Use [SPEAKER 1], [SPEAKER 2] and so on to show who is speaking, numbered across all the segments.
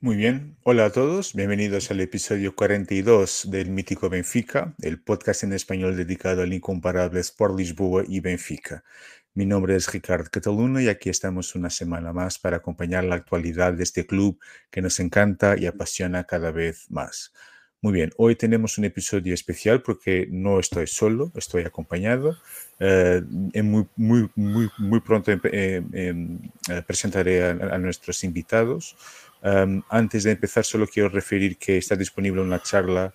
[SPEAKER 1] Muy bien, hola a todos, bienvenidos al episodio 42 del Mítico Benfica, el podcast en español dedicado al incomparable Sport Lisboa y Benfica. Mi nombre es Ricardo Cataluna y aquí estamos una semana más para acompañar la actualidad de este club que nos encanta y apasiona cada vez más. Muy bien, hoy tenemos un episodio especial porque no estoy solo, estoy acompañado. Eh, muy, muy, muy, muy pronto eh, em, eh, presentaré a nuestros invitados antes de empezar, solo quiero referir que está disponible una charla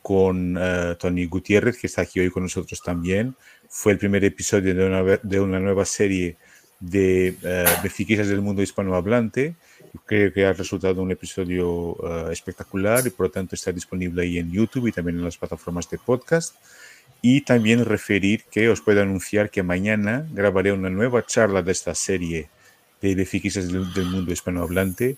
[SPEAKER 1] con uh, Tony Gutiérrez, que está aquí hoy con nosotros también. Fue el primer episodio de una, de una nueva serie de uh, del mundo hispanohablante. Creo que ha resultado un episodio uh, espectacular y por lo tanto está disponible ahí en YouTube y también en las plataformas de podcast. Y también referir que os puedo anunciar que mañana grabaré una nueva charla de esta serie de befiquistas del, del mundo hispanohablante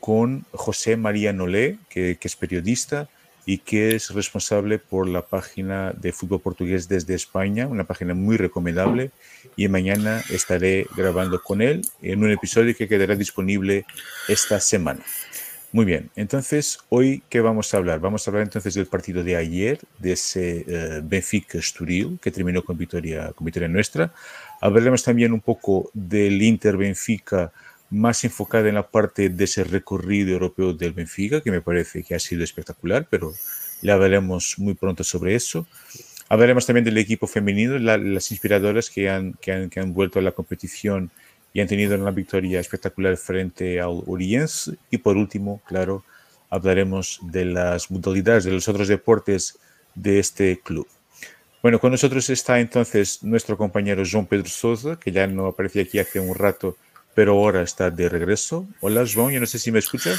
[SPEAKER 1] con José María Nolé, que, es periodista y que es responsable por la página de fútbol portugués desde España, una página muy recomendable. Y mañana estaré grabando con él en un episodio que quedará disponible esta semana. Muy bien, entonces, hoy, ¿qué vamos a hablar? Vamos a hablar entonces del partido de ayer, de ese uh, Benfica-Estoril, que terminó con victoria, con victoria nuestra. Hablaremos también un poco del Inter-Benfica más enfocada en la parte de ese recorrido europeo del Benfica, que me parece que ha sido espectacular, pero ya hablaremos muy pronto sobre eso. Hablaremos también del equipo femenino, las inspiradoras que han, que han, que, han, vuelto a la competición y han tenido una victoria espectacular frente al Oriense. Y por último, claro, hablaremos de las modalidades, de los otros deportes de este club. Bueno, con nosotros está entonces nuestro compañero João Pedro Souza, que ya no aparecía aquí hace un rato, pero ahora está de regreso. Hola, João, yo no sé si me escuchas.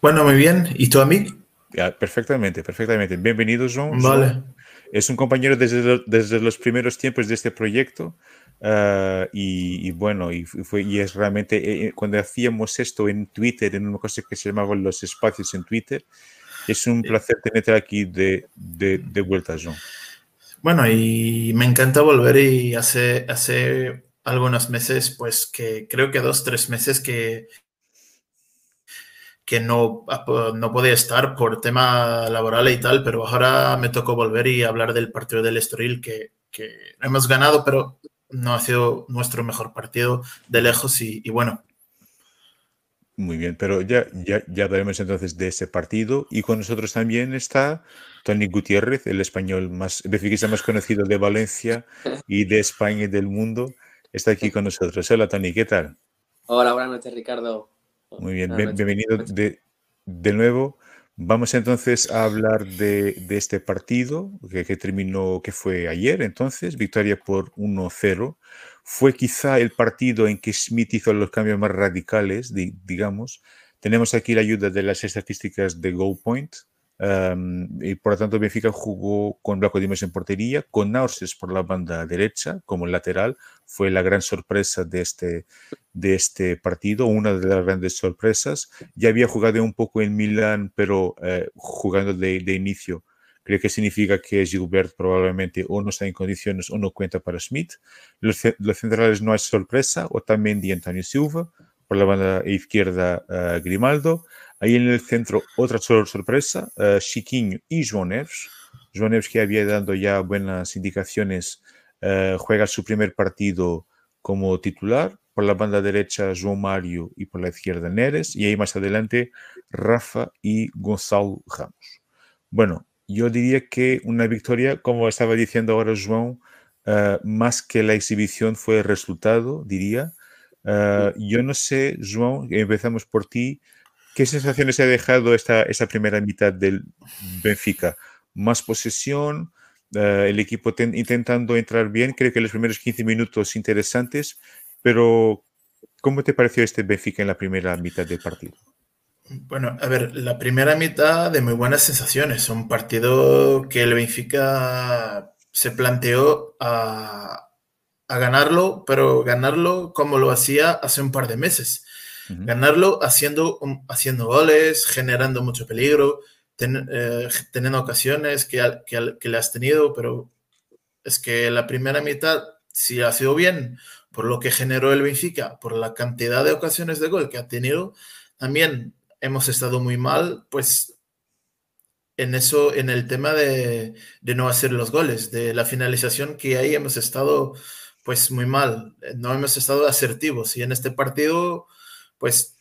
[SPEAKER 2] Bueno, muy bien. ¿Y tú a mí?
[SPEAKER 1] Ya, perfectamente, perfectamente. Bienvenido, João.
[SPEAKER 2] Vale.
[SPEAKER 1] Es un compañero desde, desde los primeros tiempos de este proyecto. Uh, y, y, bueno, y, fue, y es realmente eh, eh, cuando hacíamos esto en Twitter, en una cosa que se llamaba los espacios en Twitter, es un placer tenerte aquí de, de, de vuelta, João.
[SPEAKER 2] Bueno, y me encanta volver y hace, hace algunos meses, pues que creo que dos, tres meses que, que no, no podía estar por tema laboral y tal, pero ahora me tocó volver y hablar del partido del Estoril que, que hemos ganado, pero no ha sido nuestro mejor partido de lejos y, y bueno.
[SPEAKER 1] Muy bien, pero ya, ya, ya hablaremos entonces de ese partido y con nosotros también está Tony Gutiérrez, el español más, el más conocido de Valencia y de España y del mundo está aquí con nosotros. Hola, Tony, ¿qué tal?
[SPEAKER 3] Hola, buenas noches, Ricardo.
[SPEAKER 1] Muy bien, bienvenido de, de, nuevo. Vamos entonces a hablar de, de este partido que, que, terminó, que fue ayer, entonces, victoria por 1-0. Fue quizá el partido en que Smith hizo los cambios más radicales, digamos. Tenemos aquí la ayuda de las estadísticas de Go Point, Um, y por lo tanto, Benfica jugó con Blanco Dimes en portería, con Naurses por la banda derecha como lateral. Fue la gran sorpresa de este, de este partido, una de las grandes sorpresas. Ya había jugado un poco en Milán, pero eh, jugando de, de, inicio. Creo que significa que Gilbert probablemente o no está en condiciones o no cuenta para Smith. Los, los centrales no hay sorpresa, o también de Antonio Silva, por la banda izquierda uh, Grimaldo. En el centro, otra sorpresa, uh, Chiquinho y João Neves. João Neves que había dado ya buenas indicaciones, uh, juega su primer partido como titular. Por la banda derecha, João Mario y por la izquierda, Neres. Y ahí más adelante, Rafa y Gonzalo Ramos. Bueno, yo diría que una victoria, como estaba diciendo ahora João, uh, más que la exhibición fue el resultado, diría. Yo no sé, João, empezamos por ti. ¿Qué sensaciones ha dejado esta, esa primera mitad del Benfica? ¿Más posesión? Uh, el equipo ten, intentando entrar bien. Creo que los primeros 15 minutos interesantes, pero ¿cómo te pareció este Benfica en la primera mitad del partido?
[SPEAKER 2] Bueno, a ver, la primera mitad de muy buenas sensaciones. Un partido que el Benfica se planteó a ganarlo, pero ganarlo como lo hacía hace un par de meses. Ganarlo haciendo, haciendo goles, generando mucho peligro, ten, eh, teniendo ocasiones que, que, que, le has tenido, pero es que la primera mitad, si ha sido bien por lo que generó el Benfica, por la cantidad de ocasiones de gol que ha tenido, también hemos estado muy mal, pues en eso, en el tema de, de, no hacer los goles, de la finalización, que ahí hemos estado pues muy mal, no hemos estado asertivos y en este partido pues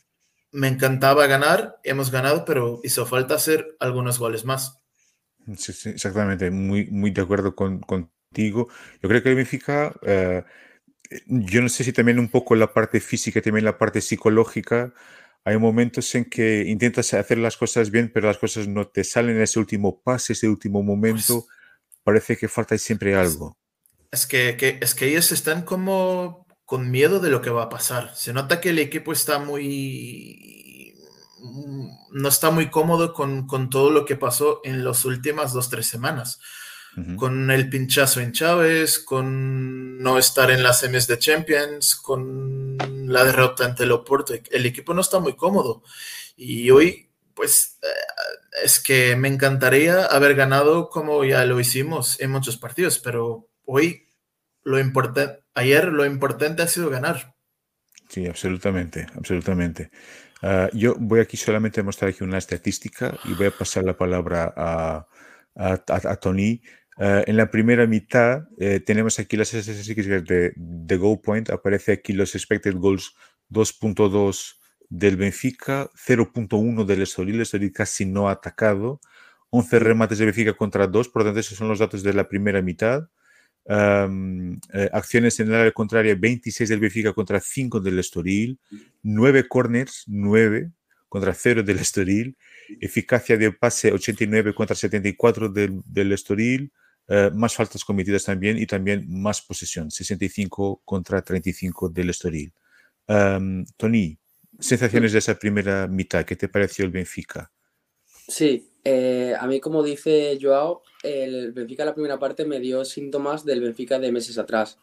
[SPEAKER 2] me encantaba ganar, hemos ganado, pero hizo falta hacer algunos goles más.
[SPEAKER 1] Sí, sí exactamente, muy, muy de acuerdo con, contigo. Yo creo que el Benfica, eh, yo no sé si también un poco la parte física, también la parte psicológica, hay momentos en que intentas hacer las cosas bien, pero las cosas no te salen en ese último pase, ese último momento. Pues, parece que falta siempre algo.
[SPEAKER 2] Es que, que, es que ellos están como con miedo de lo que va a pasar. Se nota que el equipo está muy... no está muy cómodo con, con todo lo que pasó en las últimas dos, tres semanas. Con el pinchazo en Chávez, con no estar en las semis de Champions, con la derrota ante el Oporto. El equipo no está muy cómodo. Y hoy, pues, eh, es que me encantaría haber ganado como ya lo hicimos en muchos partidos, pero hoy lo importante, ayer lo importante ha sido ganar.
[SPEAKER 1] Sí, absolutamente, absolutamente. Ah, yo voy aquí solamente a mostrar aquí una estadística y voy a pasar la palabra a, a, Tony. Ah, en la primera mitad eh, tenemos aquí las estadísticas de, de Goal Point. Aparece aquí los expected goals 2.2 del Benfica, 0.1 del Estoril. El Estoril casi no ha atacado. 11 remates de Benfica contra 2. Por lo tanto, esos son los datos de la primera mitad. Eh, acciones en el área contraria, 26 del Benfica contra 5 del Estoril, 9 corners, 9 contra 0 del Estoril, eficacia de pase 89 contra 74 del, del Estoril, eh, más faltas cometidas también y también más posesión, 65 contra 35 del Estoril. Tony, sensaciones de esa primera mitad, ¿qué te pareció el Benfica?
[SPEAKER 3] Sí, eh, a mí como dice Joao, el Benfica la primera parte me dio síntomas del Benfica de meses atrás.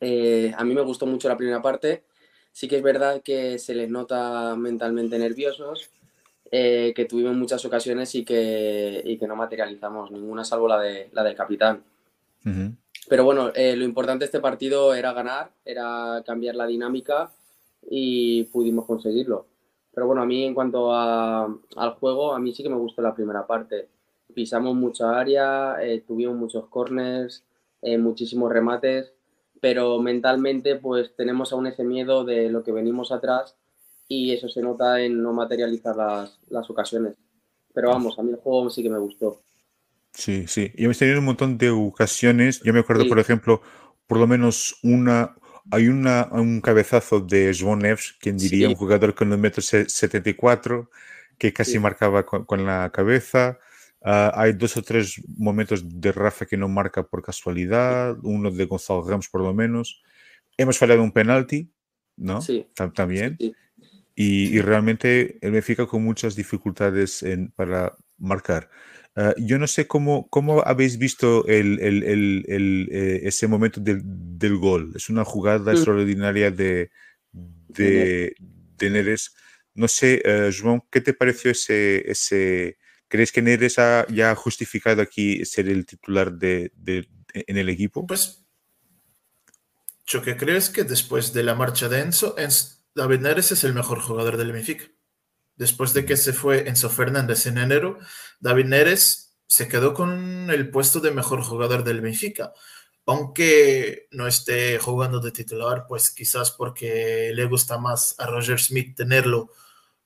[SPEAKER 3] Eh, a mí me gustó mucho la primera parte. Sí que es verdad que se les nota mentalmente nerviosos, eh, que tuvimos muchas ocasiones y que, que, no materializamos ninguna, salvo la, de, la del capitán. Pero bueno, lo importante de este partido era ganar, era cambiar la dinámica y pudimos conseguirlo. Pero bueno, a mí en cuanto al juego, a mí sí que me gustó la primera parte pisamos mucha área, eh, tuvimos muchos corners, eh, muchísimos remates, pero mentalmente pues tenemos aún ese miedo de lo que venimos atrás y eso se nota en no materializar las, las ocasiones. Pero vamos, a mí el juego sí que me gustó.
[SPEAKER 1] Sí, sí. Y hemos tenido un montón de ocasiones. Yo me acuerdo, por ejemplo, por lo menos una, hay una, un cabezazo de Zvonevs, quien diría un jugador con un metro 74, que casi marcaba con, con, la cabeza. Uh, hay dos o tres momentos de Rafa que no marca por casualidad, uno de Gonzalo Ramos por lo menos. Hemos fallado un penalti, ¿no?
[SPEAKER 3] Sí.
[SPEAKER 1] También. Sí. Y, y, realmente el Benfica con muchas dificultades en, para marcar. Uh, yo no sé cómo, cómo habéis visto el, el, el, eh, ese momento del, del, gol. Es una jugada mm. extraordinaria de, de, de, Neres. No sé, uh, João, ¿qué te pareció ese, ese, ¿Crees que Neres ha ya justificado aquí ser el titular de, de, en el equipo?
[SPEAKER 2] Pues yo que creo es que después de la marcha de Enzo, David Neres es el mejor jugador del Benfica. Después de que se fue Enzo Fernández en enero, David Neres se quedó con el puesto de mejor jugador del Benfica. Aunque no esté jugando de titular, pues quizás porque le gusta más a Roger Smith tenerlo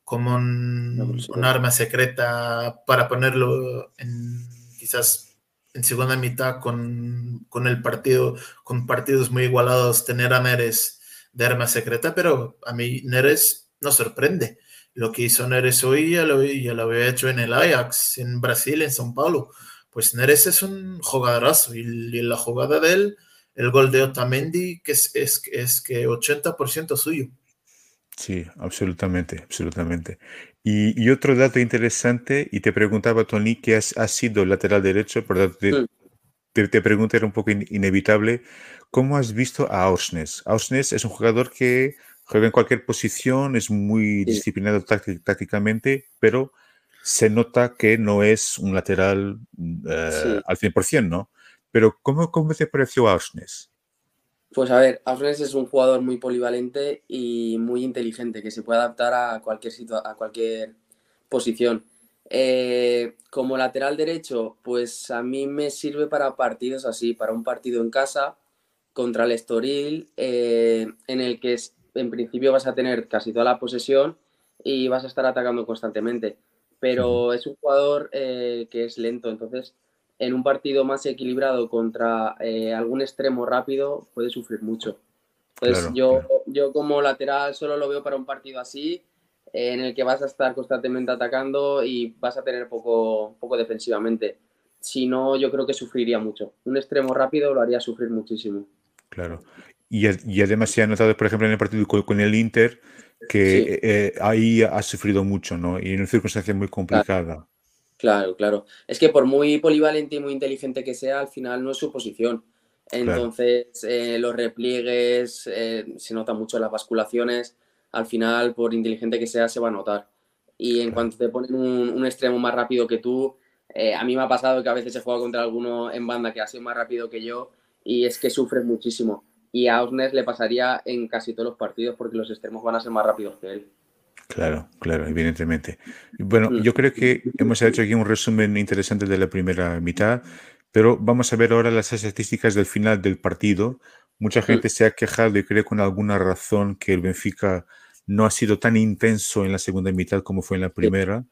[SPEAKER 2] como un, arma secreta para ponerlo en quizás en segunda mitad con, con, el partido, con partidos muy igualados, tener a Neres de arma secreta, pero a mí Neres no sorprende. Lo que hizo Neres hoy ya lo, ya lo había hecho en el Ajax, en Brasil, en São Paulo. Pues Neres es un jugadorazo y, y la jugada de él, el gol de Otamendi, que es, es, es que 80% suyo.
[SPEAKER 1] Sí, absolutamente, absolutamente. Y, y, otro dato interesante, y te preguntaba, Tony, que has, has sido lateral derecho, por tanto, te, te, te pregunto, era un poco in, inevitable, ¿cómo has visto a Ausnes? Ausnes es un jugador que juega en cualquier posición, es muy sí. disciplinado tácticamente, pero se nota que no es un lateral uh, sí. al 100%, ¿no? Pero ¿cómo, cómo te pareció Ausnes?
[SPEAKER 3] Pues a ver, Ausnes es un jugador muy polivalente y muy inteligente, que se puede adaptar a cualquier, a cualquier posición. Eh, como lateral derecho, pues a mí me sirve para partidos así, para un partido en casa contra el Estoril, eh, en el que en principio vas a tener casi toda la posesión y vas a estar atacando constantemente. Pero es un jugador eh, que es lento, entonces en un partido más equilibrado contra algún extremo rápido puede sufrir mucho. Entonces yo, yo como lateral solo lo veo para un partido así en el que vas a estar constantemente atacando y vas a tener poco, poco defensivamente. Si no, yo creo que sufriría mucho. Un extremo rápido lo haría sufrir muchísimo.
[SPEAKER 1] Claro. Y, y además se ha notado, por ejemplo, en el partido con, el Inter, que eh, ahí ha sufrido mucho, ¿no? Y en una circunstancia muy complicada.
[SPEAKER 3] Claro, claro. Es que por muy polivalente y muy inteligente que sea, al final no es su posición. Entonces, eh, los repliegues, eh, se nota mucho las basculaciones al final, por inteligente que sea, se va a notar. Y en cuanto te ponen un, extremo más rápido que tú, eh, a mí me ha pasado que a veces he jugado contra alguno en banda que ha sido más rápido que yo y es que sufre muchísimo. Y a Osnes le pasaría en casi todos los partidos porque los extremos van a ser más rápidos que él.
[SPEAKER 1] Claro, claro, evidentemente. Bueno, mm. yo creo que hemos hecho aquí un resumen interesante de la primera mitad, pero vamos a ver ahora las estadísticas del final del partido. Mucha mm. gente se ha quejado y cree con alguna razón que el Benfica no ha sido tan intenso en la segunda mitad como fue en la primera.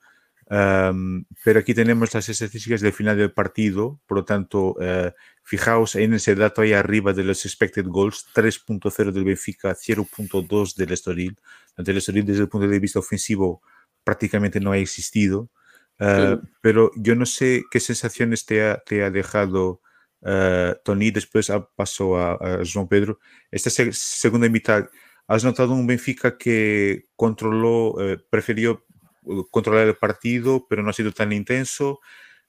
[SPEAKER 1] pero aquí tenemos las estadísticas del final del partido, por lo tanto, eh, fijaos en ese dato ahí arriba de los expected goals, 3.0 del Benfica, 0.2 del Estoril. El Estoril desde el punto de vista ofensivo prácticamente no ha existido, eh, pero yo no sé qué sensaciones te ha, te ha dejado uh, Tony, después pasó a, a João Pedro. Esta segunda mitad, ¿has notado un Benfica que controló, uh, prefirió controlar el partido, pero no ha sido tan intenso?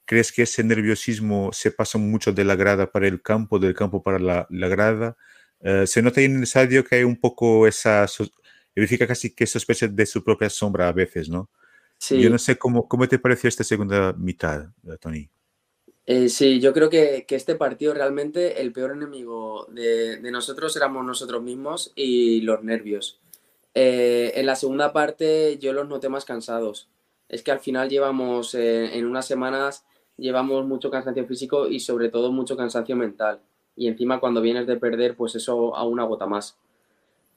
[SPEAKER 1] ¿Crees que ese nerviosismo se pasa mucho de la grada para el campo, del campo para la, la grada? Uh, se nota en el estadio que hay un poco esa, Benfica casi que sospecha de su propia sombra a veces, ¿no? Sí. Yo no sé cómo, cómo te pareció esta segunda mitad, Tony.
[SPEAKER 3] Eh, sí, yo creo que, este partido realmente el peor enemigo de, nosotros éramos nosotros mismos y los nervios. Eh, en la segunda parte yo los noté más cansados. Es que al final llevamos, eh, en unas semanas, llevamos mucho cansancio físico y sobre todo mucho cansancio mental. Y encima cuando vienes de perder, pues eso aún agota más.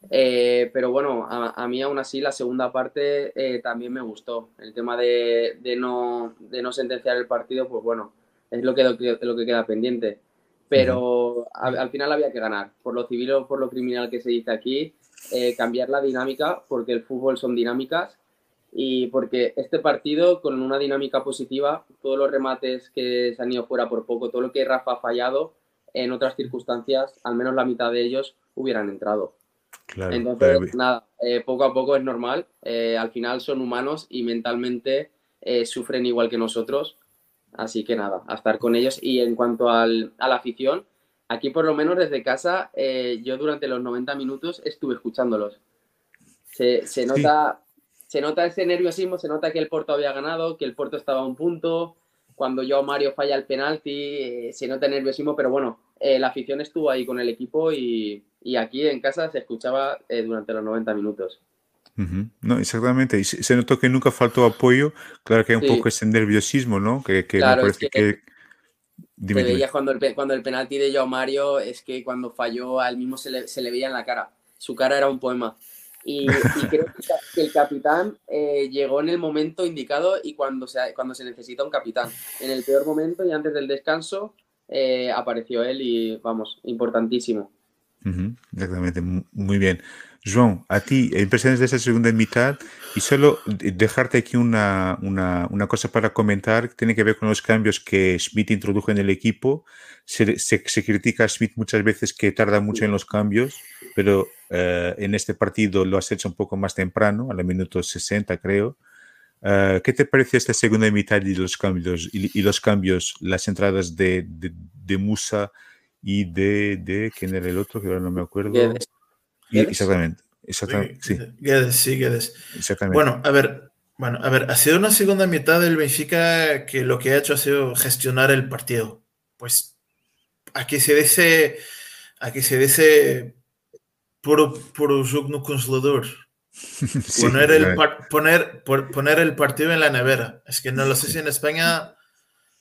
[SPEAKER 3] pero bueno, a, mí aún así la segunda parte también me gustó. El tema de, no, de no sentenciar el partido, pues bueno, es lo que, lo que queda pendiente. Pero al, final había que ganar, por lo civil o por lo criminal que se dice aquí, eh, cambiar la dinámica, porque el fútbol son dinámicas y porque este partido con una dinámica positiva, todos los remates que se han ido fuera por poco, todo lo que Rafa ha fallado, en otras circunstancias, al menos la mitad de ellos hubieran entrado. Entonces, nada, eh, poco a poco es normal. Eh, al final son humanos y mentalmente sufren igual que nosotros. Así que nada, a estar con ellos. Y en cuanto al, a la afición, aquí por lo menos desde casa, eh, yo durante los 90 minutos estuve escuchándolos. Se, se nota, se nota ese nerviosismo, se nota que el Porto había ganado, que el Porto estaba a un punto. Cuando yo Mario falla el penalti, eh, se nota el nerviosismo, pero bueno, eh, la afición estuvo ahí con el equipo y, y aquí en casa se escuchaba durante los 90 minutos.
[SPEAKER 1] No, exactamente. Y se, notó que nunca faltó apoyo. Claro que hay un poco ese nerviosismo, ¿no? Que, que
[SPEAKER 3] claro, parece que, cuando el, cuando el penalti de Joao Mario, es que cuando falló, al mismo se le, se le veía en la cara. Su cara era un poema. Y, creo que el capitán eh, llegó en el momento indicado y cuando se, cuando se necesita un capitán. En el peor momento y antes del descanso eh, apareció él y, vamos, importantísimo.
[SPEAKER 1] exactamente, muy bien. João, a ti, impresiones de esa segunda mitad y solo dejarte aquí una, una, una, cosa para comentar, tiene que ver con los cambios que Smith introdujo en el equipo. Se, se, critica a Smith muchas veces que tarda mucho en los cambios, pero eh, en este partido lo has hecho un poco más temprano, a los minutos 60 creo. Uh, ¿Qué te pareció esta segunda mitad y los cambios, y, y los cambios, las entradas de, de, de, Musa y de, de, ¿quién era el otro? Que ahora no me acuerdo. Exactamente, exactamente, sí.
[SPEAKER 2] Guedes, sí, Guedes. Exactamente. Bueno, a ver, bueno, a ver, ha sido una segunda mitad del Benfica que lo que ha hecho ha sido gestionar el partido. Pues aquí se dice, aquí se dice puro, puro no consolador. poner, el poner, poner el partido en la nevera. Es que no lo sé si en España,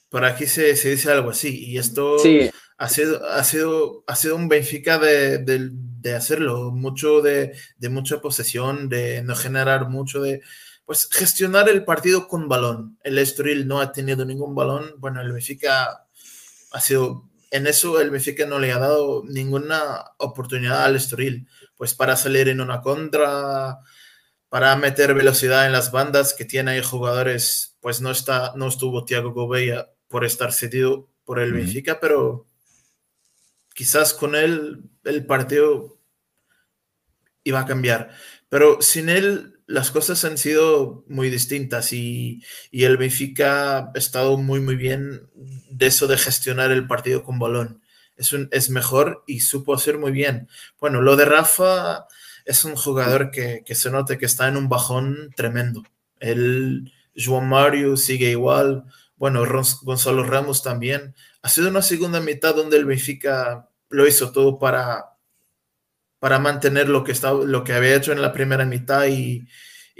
[SPEAKER 2] por aquí se, se dice algo así. Y esto ha, sido, ha, sido, ha sido un Benfica de, de, hacerlo, mucho de, de, mucha posesión, de no generar mucho, de pues gestionar el partido con balón. El Estoril no ha tenido ningún balón. Bueno, el Benfica ha sido, en eso el Benfica no le ha dado ninguna oportunidad al Estoril pues para salir en una contra, para meter velocidad en las bandas que tiene ahí jugadores, pues no está, no estuvo Thiago Gouveia por estar cedido por el Benfica, pero quizás con él el partido iba a cambiar. Pero sin él las cosas han sido muy distintas y, el Benfica ha estado muy, muy bien de eso de gestionar el partido con balón es, es mejor y supo hacer muy bien. Bueno, lo de Rafa es un jugador que, se note que está en un bajón tremendo. El Juan Mario sigue igual. Bueno, Gonzalo Ramos también. Ha sido una segunda mitad donde el Benfica lo hizo todo para, para mantener lo que, estaba, lo que había hecho en la primera mitad y,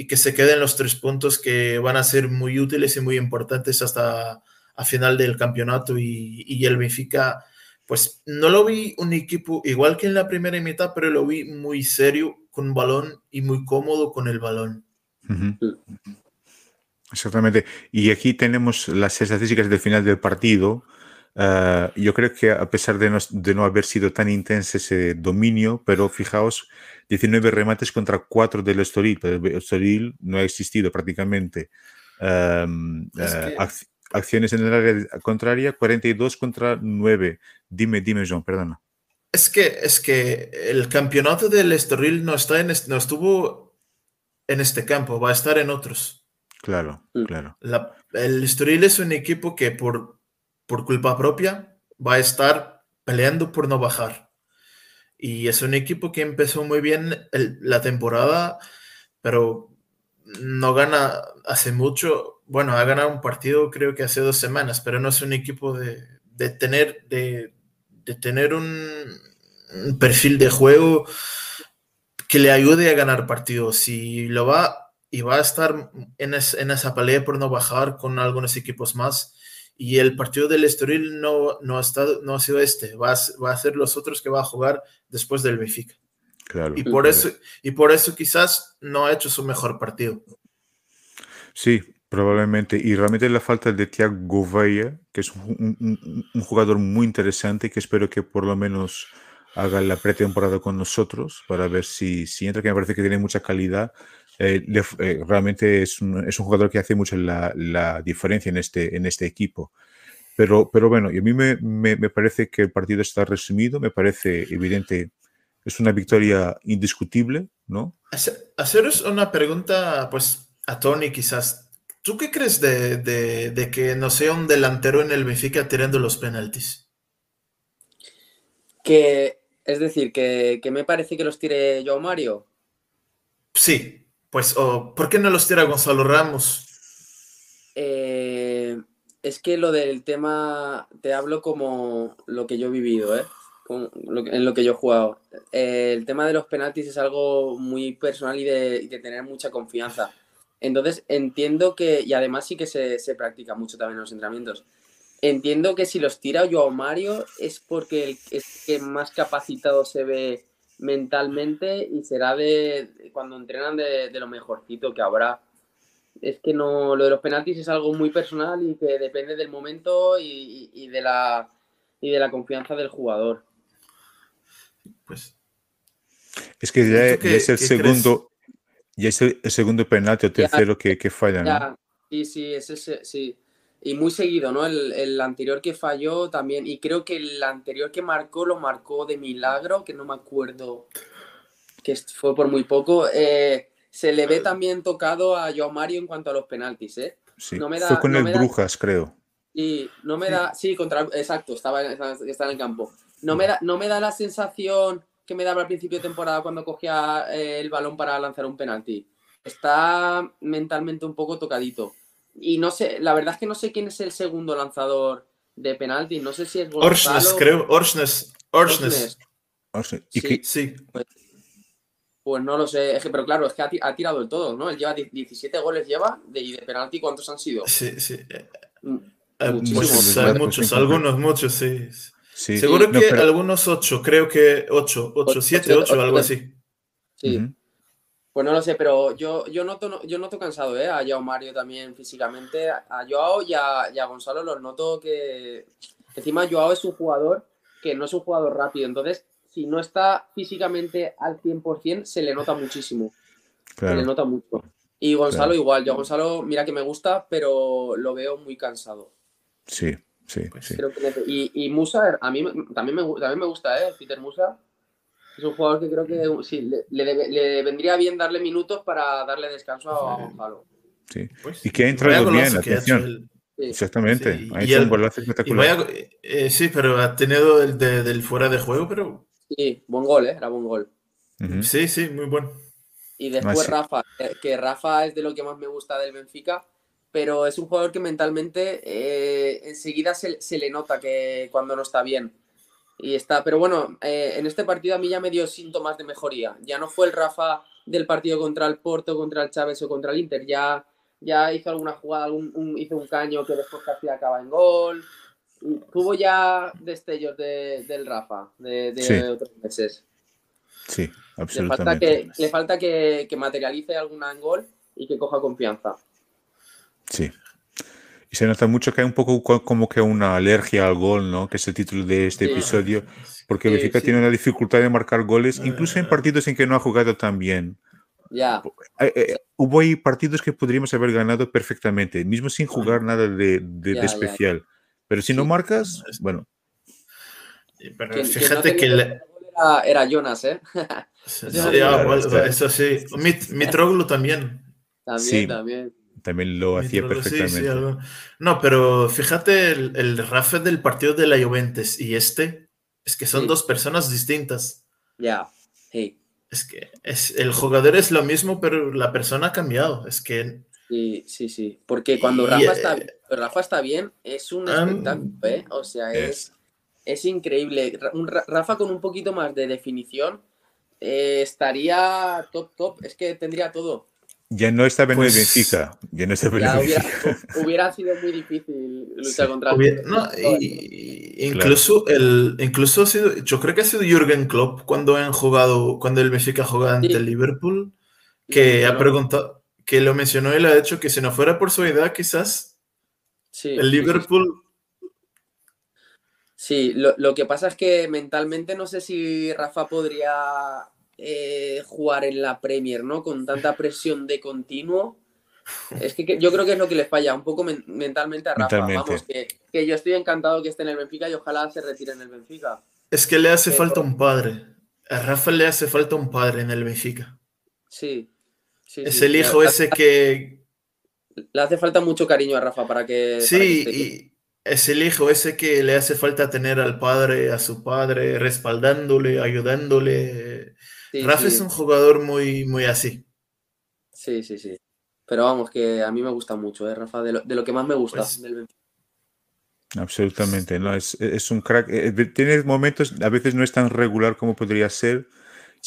[SPEAKER 2] que se queden los tres puntos que van a ser muy útiles y muy importantes hasta a final del campeonato. Y, y el Benfica pues no lo vi un equipo igual que en la primera mitad, pero lo vi muy serio con balón y muy cómodo con el balón.
[SPEAKER 1] Exactamente. Y aquí tenemos las estadísticas del final del partido. Ah, yo creo que a pesar de no, haber sido tan intenso ese dominio, pero fijaos, 19 remates contra 4 del Estoril. El Estoril no ha existido prácticamente. Ah, acciones en el área contraria, 42 contra 9. Dime, dime, John, perdona.
[SPEAKER 2] Es que, es que el campeonato del Estoril no, está en no estuvo en este campo, va a estar en otros.
[SPEAKER 1] Claro, mm. claro.
[SPEAKER 2] el Estoril es un equipo que por, por culpa propia va a estar peleando por no bajar. Y es un equipo que empezó muy bien la temporada, pero no gana hace mucho. Bueno, ha ganado un partido creo que hace dos semanas, pero no es un equipo de, de tener, de, de tener un, perfil de juego que le ayude a ganar partidos. Y lo va y va a estar en, en, esa pelea por no bajar con algunos equipos más. Y el partido del Estoril no, no, ha, estado, no ha sido este, va a, va a ser los otros que va a jugar después del Benfica.
[SPEAKER 1] Claro.
[SPEAKER 2] Y por, eso, y por eso quizás no ha hecho su mejor partido.
[SPEAKER 1] Sí, Probablemente, y realmente la falta de Thiago Gouveia, que es un, jugador muy interesante, que espero que por lo menos haga la pretemporada con nosotros para ver si, si entra, que me parece que tiene mucha calidad. Eh, eh, realmente es un, es un, jugador que hace mucho la, la, diferencia en este, en este equipo. Pero, pero bueno, y a mí me, me, me, parece que el partido está resumido, me parece evidente, es una victoria indiscutible, ¿no?
[SPEAKER 2] Haceros una pregunta, pues, a Tony quizás. ¿Tú qué crees de, que no sea un delantero en el Benfica tirando los penaltis?
[SPEAKER 3] Que, es decir, que, me parece que los tire yo Mario.
[SPEAKER 2] Sí, pues, ¿por qué no los tira Gonzalo Ramos?
[SPEAKER 3] Eh, es que lo del tema, te hablo como lo que yo he vivido, ¿eh? en lo que yo he jugado. Eh, el tema de los penaltis es algo muy personal y de tener mucha confianza. Entonces entiendo que, y además sí que se, se, practica mucho también en los entrenamientos. Entiendo que si los tira yo a Mario es porque el, es que más capacitado se ve mentalmente y será de cuando entrenan de, lo mejorcito que habrá. Es que no, lo de los penaltis es algo muy personal y que depende del momento y, y de, la, y de la confianza del jugador.
[SPEAKER 2] Pues.
[SPEAKER 1] Es que ya, es el segundo, y es el, segundo penalti o tercero que, que, falla, ¿no?
[SPEAKER 3] Sí, sí, es ese, sí. Y muy seguido, ¿no? El, el, anterior que falló también. Y creo que el anterior que marcó lo marcó de milagro, que no me acuerdo, que fue por muy poco. Eh, se le ve también tocado a Joao Mario en cuanto a los penaltis, ¿eh?
[SPEAKER 1] Sí, no me da, fue con el Brujas, creo.
[SPEAKER 3] Sí, no me da, sí, contra, exacto, estaba, estaba en el campo. No me, da, no me da la sensación que me daba al principio de temporada cuando cogía eh, el balón para lanzar un penalti. Está mentalmente un poco tocadito. Y no sé, la verdad es que no sé quién es el segundo lanzador de penalti. No sé si es
[SPEAKER 2] Orsnes,
[SPEAKER 3] Gonzalo.
[SPEAKER 2] creo. Orsnes. Orsnes.
[SPEAKER 3] Orsnes.
[SPEAKER 1] Y
[SPEAKER 3] Sí.
[SPEAKER 2] Sí.
[SPEAKER 3] Pues no lo sé, es que- pero claro, es que ha, ti- ha tirado el todo, ¿no? Él lleva die- 17 goles, lleva, de, y de penalti, ¿cuántos han sido?
[SPEAKER 2] Sí, sí.
[SPEAKER 3] Mm,
[SPEAKER 2] eh,
[SPEAKER 3] Muchísimos.
[SPEAKER 2] pues,
[SPEAKER 1] Muchos, pues,
[SPEAKER 2] muchos, algunos, muchos, sí.
[SPEAKER 1] sí.
[SPEAKER 2] Seguro
[SPEAKER 1] No,
[SPEAKER 2] que
[SPEAKER 1] pero-
[SPEAKER 2] algunos ocho, creo que ocho, ocho, siete,
[SPEAKER 3] ocho,
[SPEAKER 2] algo
[SPEAKER 3] ocho.
[SPEAKER 2] así.
[SPEAKER 3] Sí. Pues no lo sé, pero yo, yo, noto, no- yo noto cansado, ¿eh? A Joao Mario también físicamente, a Joao y a, y a Gonzalo los noto que... Encima Joao es un jugador que no es un jugador rápido, entonces si no está físicamente al 100% se le nota muchísimo. Se le nota mucho. Y Gonzalo
[SPEAKER 1] Claro.
[SPEAKER 3] igual, yo a Gonzalo, mira que me gusta, pero lo veo muy cansado.
[SPEAKER 1] Sí, sí,
[SPEAKER 2] Pues
[SPEAKER 1] sí.
[SPEAKER 3] Creo que nece- y, y Musa, a mí también me, también me gusta, ¿eh? Peter Musa. Es un jugador que creo que sí, le, le debe- le vendría bien darle minutos para darle descanso a. Gonzalo.
[SPEAKER 1] sí.
[SPEAKER 2] Pues,
[SPEAKER 1] Y que ha entrado bien, atención.
[SPEAKER 2] él.
[SPEAKER 3] Sí.
[SPEAKER 1] Exactamente.
[SPEAKER 2] Sí,
[SPEAKER 1] ha
[SPEAKER 2] y
[SPEAKER 1] hecho
[SPEAKER 2] el-
[SPEAKER 1] un golazo espectacular.
[SPEAKER 2] vaya, eh, sí, pero ha tenido el de- del fuera de juego, pero
[SPEAKER 3] Sí, buen gol, ¿eh? Era buen gol.
[SPEAKER 2] Sí, sí, muy bueno.
[SPEAKER 3] Y después. Rafa, que- que Rafa es de lo que más me gusta del Benfica, pero es un jugador que mentalmente eh, enseguida se, se le nota que cuando no está bien. Y está, pero bueno, eh, en este partido a mí ya me dio síntomas de mejoría. Ya no fue el Rafa del partido contra el Porto, contra el Chávez o contra el Inter. Ya, ya hizo alguna jugada, algún- un- hizo un caño que después casi acaba en gol. Tuvo ya destellos de- del Rafa de, de
[SPEAKER 1] Sí.
[SPEAKER 3] otros meses.
[SPEAKER 1] Sí,
[SPEAKER 3] Le falta,
[SPEAKER 1] absolutamente.
[SPEAKER 3] que, le falta que, que materialice alguna en gol y que coja confianza.
[SPEAKER 1] Sí. Y se nota mucho que hay un poco co- como que una alergia al gol, ¿no? Que es el título de este
[SPEAKER 3] Sí.
[SPEAKER 1] episodio. Porque
[SPEAKER 3] Sí,
[SPEAKER 1] Benfica
[SPEAKER 3] sí.
[SPEAKER 1] tiene una dificultad de marcar goles, incluso en partidos en que no ha jugado tan bien.
[SPEAKER 3] Ya,
[SPEAKER 1] Eh, eh, hubo ahí partidos que podríamos haber ganado perfectamente, mismo sin jugar nada de, de- de
[SPEAKER 3] Ya, ya.
[SPEAKER 1] especial. Pero si no marcas, bueno,
[SPEAKER 2] Pero
[SPEAKER 3] no
[SPEAKER 2] fíjate que le-
[SPEAKER 3] gol era, era Jonas, ¿eh? Eso
[SPEAKER 2] ah,
[SPEAKER 3] sí,
[SPEAKER 2] eso sí. Mit- Mitroglou también.
[SPEAKER 3] También,
[SPEAKER 1] Sí.
[SPEAKER 3] también.
[SPEAKER 1] También lo hacía
[SPEAKER 2] Mitroglou, sí, sí,
[SPEAKER 1] perfectamente.
[SPEAKER 2] algo. No, pero fíjate el, el Rafa del partido de la Juventus y este, es que son
[SPEAKER 3] Sí.
[SPEAKER 2] dos personas distintas.
[SPEAKER 3] Ya, sí,
[SPEAKER 2] Es que es, el jugador es lo mismo, pero la persona ha cambiado. Es que
[SPEAKER 3] sí, sí, sí. Porque cuando
[SPEAKER 2] Y,
[SPEAKER 3] Rafa,
[SPEAKER 2] eh,
[SPEAKER 3] está, cuando Rafa está bien, es un espectáculo, ¿eh? O sea,
[SPEAKER 1] es.
[SPEAKER 3] es, es increíble. Rafa con un poquito más de definición eh, estaría top, top. Es que tendría todo.
[SPEAKER 1] Ya no estaba en
[SPEAKER 2] Pues-
[SPEAKER 1] el Benfica. Ya no estaba en
[SPEAKER 3] Ya
[SPEAKER 1] el
[SPEAKER 3] hubiera,
[SPEAKER 1] Benfica.
[SPEAKER 3] hubiera sido muy difícil luchar
[SPEAKER 1] Sí.
[SPEAKER 3] contra
[SPEAKER 2] Hubiera- no, y- y- incluso el incluso ha sido yo creo que ha sido Jürgen Klopp cuando han jugado cuando el Benfica jugaba ante
[SPEAKER 3] Sí.
[SPEAKER 2] el Liverpool que ha preguntado que lo mencionó y le ha dicho que si no fuera por su edad quizás
[SPEAKER 3] Sí,
[SPEAKER 2] el
[SPEAKER 3] sí, sí,
[SPEAKER 2] Liverpool
[SPEAKER 3] Sí, lo, lo que pasa es que mentalmente no sé si Rafa podría eh, jugar en la Premier, ¿no? Con tanta presión de continuo. Es que, que yo creo que es lo que le falla un poco men- mentalmente a Rafa.
[SPEAKER 1] Mentalmente.
[SPEAKER 3] Vamos, que, que yo estoy encantado que esté en el Benfica y ojalá se retire en el Benfica.
[SPEAKER 2] es que le hace
[SPEAKER 3] Pero-
[SPEAKER 2] falta un padre a Rafa le hace falta un padre en el Benfica
[SPEAKER 3] Sí. sí,
[SPEAKER 2] es
[SPEAKER 3] sí.
[SPEAKER 2] el hijo ese que
[SPEAKER 3] Le hace falta mucho cariño a Rafa para que. para que
[SPEAKER 2] sí
[SPEAKER 3] esté bien.
[SPEAKER 2] y es el hijo ese que le hace falta tener al padre a su padre respaldándole ayudándole
[SPEAKER 3] Sí,
[SPEAKER 2] Rafa
[SPEAKER 3] sí,
[SPEAKER 2] es un jugador muy muy así
[SPEAKER 3] sí, sí, sí. Pero vamos, que a mí me gusta mucho, ¿eh, Rafa? De lo, de lo que más me gusta
[SPEAKER 2] Pues-
[SPEAKER 3] del Benfica.
[SPEAKER 1] Absolutamente, no, es, es un crack. eh, Tiene momentos, a veces no es tan regular como podría ser,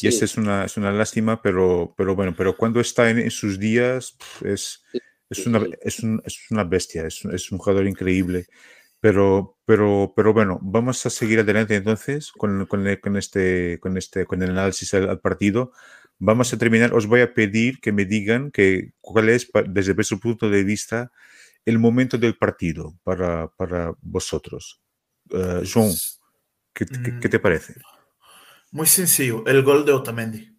[SPEAKER 1] y esa es una, es una lástima, pero, pero bueno, pero cuando está en, en sus días es, es, una, es, un- es una bestia, es, es un jugador increíble. Pero, pero, pero bueno, vamos a seguir adelante entonces con, con este, con, este, con el análisis al, al partido. Vamos a terminar. Os voy a pedir que me digan que, cuál es, desde vuestro punto de vista, el momento del partido para, para vosotros. Eh, Joan, ¿qué, qué- qué te
[SPEAKER 2] Mm.
[SPEAKER 1] parece?
[SPEAKER 2] Muy sencillo, el gol de Otamendi.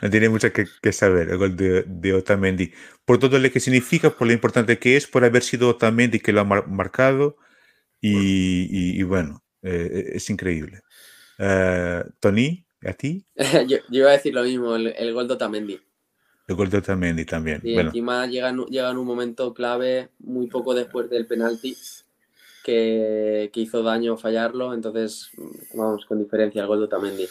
[SPEAKER 1] No tiene mucho que, que saber el gol de, de Otamendi. Por todo lo que significa, por lo importante que es, por haber sido Otamendi que lo ha mar- marcado. Y, y- y bueno, eh, es increíble. Eh, Tony, ¿a ti?
[SPEAKER 3] yo, yo iba a decir lo mismo, el, el gol de Otamendi.
[SPEAKER 1] El gol de Otamendi también.
[SPEAKER 3] Y
[SPEAKER 1] bueno,
[SPEAKER 3] encima llega en, llega en un momento clave, muy poco después del penalti, que, que hizo daño fallarlo. Entonces, vamos, con diferencia, el gol de Otamendi.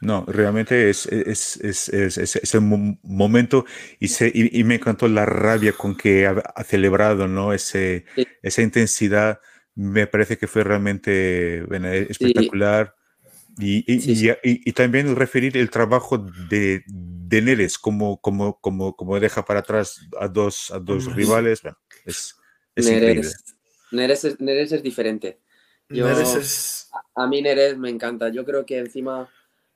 [SPEAKER 1] No, realmente es, es, es, es, un momento y, se, y, me encantó la rabia con que ha, celebrado ¿no? Ese, esa intensidad. Me parece que fue realmente espectacular. Y, y, también referir el trabajo de, de Neres, como, como, como, como deja para atrás a dos, a dos rivales. es,
[SPEAKER 3] Neres, Neres, Neres, es, diferente. Yo, a, mí Neres me encanta. Yo creo que encima,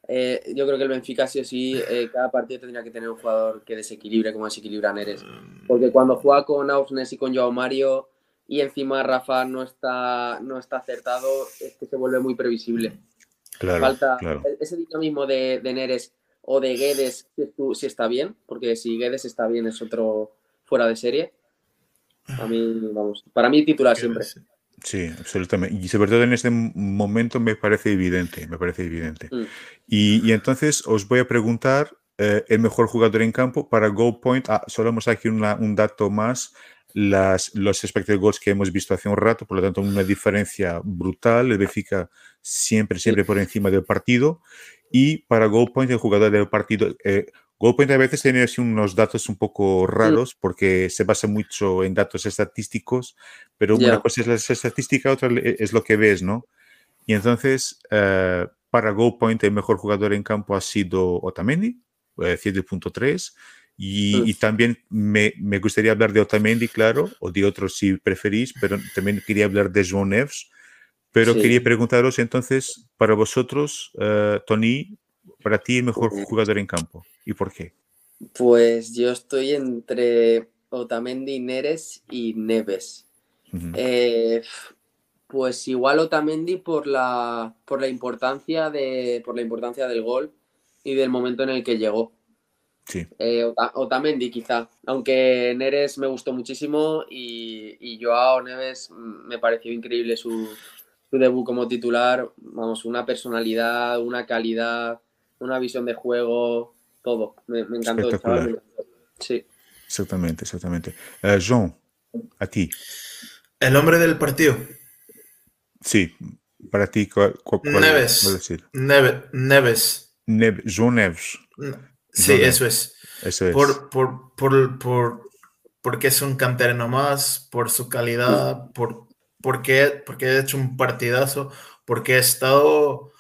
[SPEAKER 3] eh, yo creo que el Benfica sí o sí, eh, cada partido tendría que tener un jugador que desequilibre como desequilibra Neres. Porque cuando juega con Ausnes y con Joao Mario y encima Rafa no está, no está acertado, es que se vuelve muy previsible. Falta e-, ese dinamismo de, de, Neres o de Guedes si, está bien, porque si Guedes está bien es otro fuera de serie. A mí, vamos, para mí titular siempre.
[SPEAKER 1] Sí, absolutamente. Y sobre todo en este momento me parece evidente, me parece evidente. Mm. Y, entonces os voy a preguntar eh, el mejor jugador en campo para Goal Point. Ah, solo hemos aquí un dato más las, los expected goals que hemos visto hace un rato, por lo tanto una diferencia brutal, el Benfica siempre, siempre por encima del partido y para goal point el jugador del partido, eh, goal point a veces tiene así unos datos un poco raros porque se basa mucho en datos estadísticos, pero una cosa es la estadística, otra es lo que ves, ¿no? Y entonces, eh, para goal point el mejor jugador en campo ha sido Otamendi, 7.3, eh, y, también me, me, gustaría hablar de Otamendi, claro, o de otros si preferís, pero también quería hablar de João Neves. Pero quería preguntaros entonces, para vosotros, uh, Tony, para ti el mejor jugador en campo, ¿y por qué?
[SPEAKER 3] Pues yo estoy entre Otamendi, Neres y Neves. eh, pues igual Otamendi por la, por la importancia de por la importancia del gol y del momento en el que llegó.
[SPEAKER 1] Sí.
[SPEAKER 3] Eh, Otamendi quizá, aunque Neres me gustó muchísimo y, y Joao Neves mm, me pareció increíble su, su debut como titular, vamos, una personalidad, una calidad, una visión de juego, todo. Me, encantó. Sí.
[SPEAKER 1] Exactamente, exactamente. Uh, Jean, a ti.
[SPEAKER 2] El hombre del partido.
[SPEAKER 1] Sí, para ti, ¿cuál,
[SPEAKER 2] Neves. Decir? Neves. Neves.
[SPEAKER 1] Jean Neves.
[SPEAKER 2] Sí, eso es. Eso es. Por, por, por, por, porque es un canterano más, por su calidad, por porque, porque ha hecho un partidazo, porque ha estado.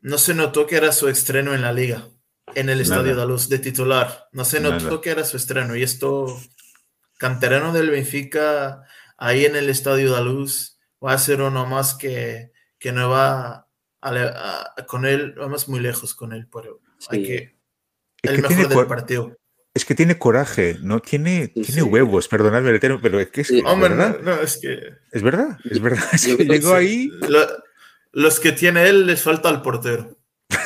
[SPEAKER 2] No se notó que era su estreno en la liga, en el Estadio de Luz de titular. No se notó que era su estreno. Y esto, canterano del Benfica, ahí en el Estadio de Luz, va a ser uno más que, que no va con él, vamos muy lejos con él, pero hay que el mejor del partido.
[SPEAKER 1] Es que tiene coraje, no tiene, tiene huevos, perdonadme, pero es que es,
[SPEAKER 2] Hombre, verdad. No, es que.
[SPEAKER 1] Es verdad, es verdad. Es que llegó ahí.
[SPEAKER 2] los que tiene él les falta al portero.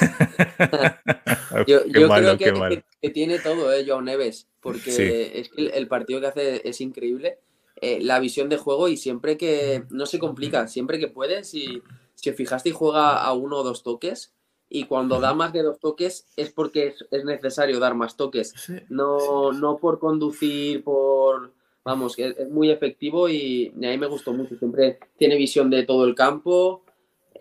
[SPEAKER 3] yo, creo que, tiene todo, eh, Joao Neves, porque es que el partido que hace es increíble. Eh, la visión de juego y siempre que no se complica, siempre que puede, si, si fijaste y juega a uno o dos toques, y cuando da más de dos toques es porque es, necesario dar más toques, no, no por conducir, por... Vamos, que es, muy efectivo y, a mí me gustó mucho. Siempre tiene visión de todo el campo,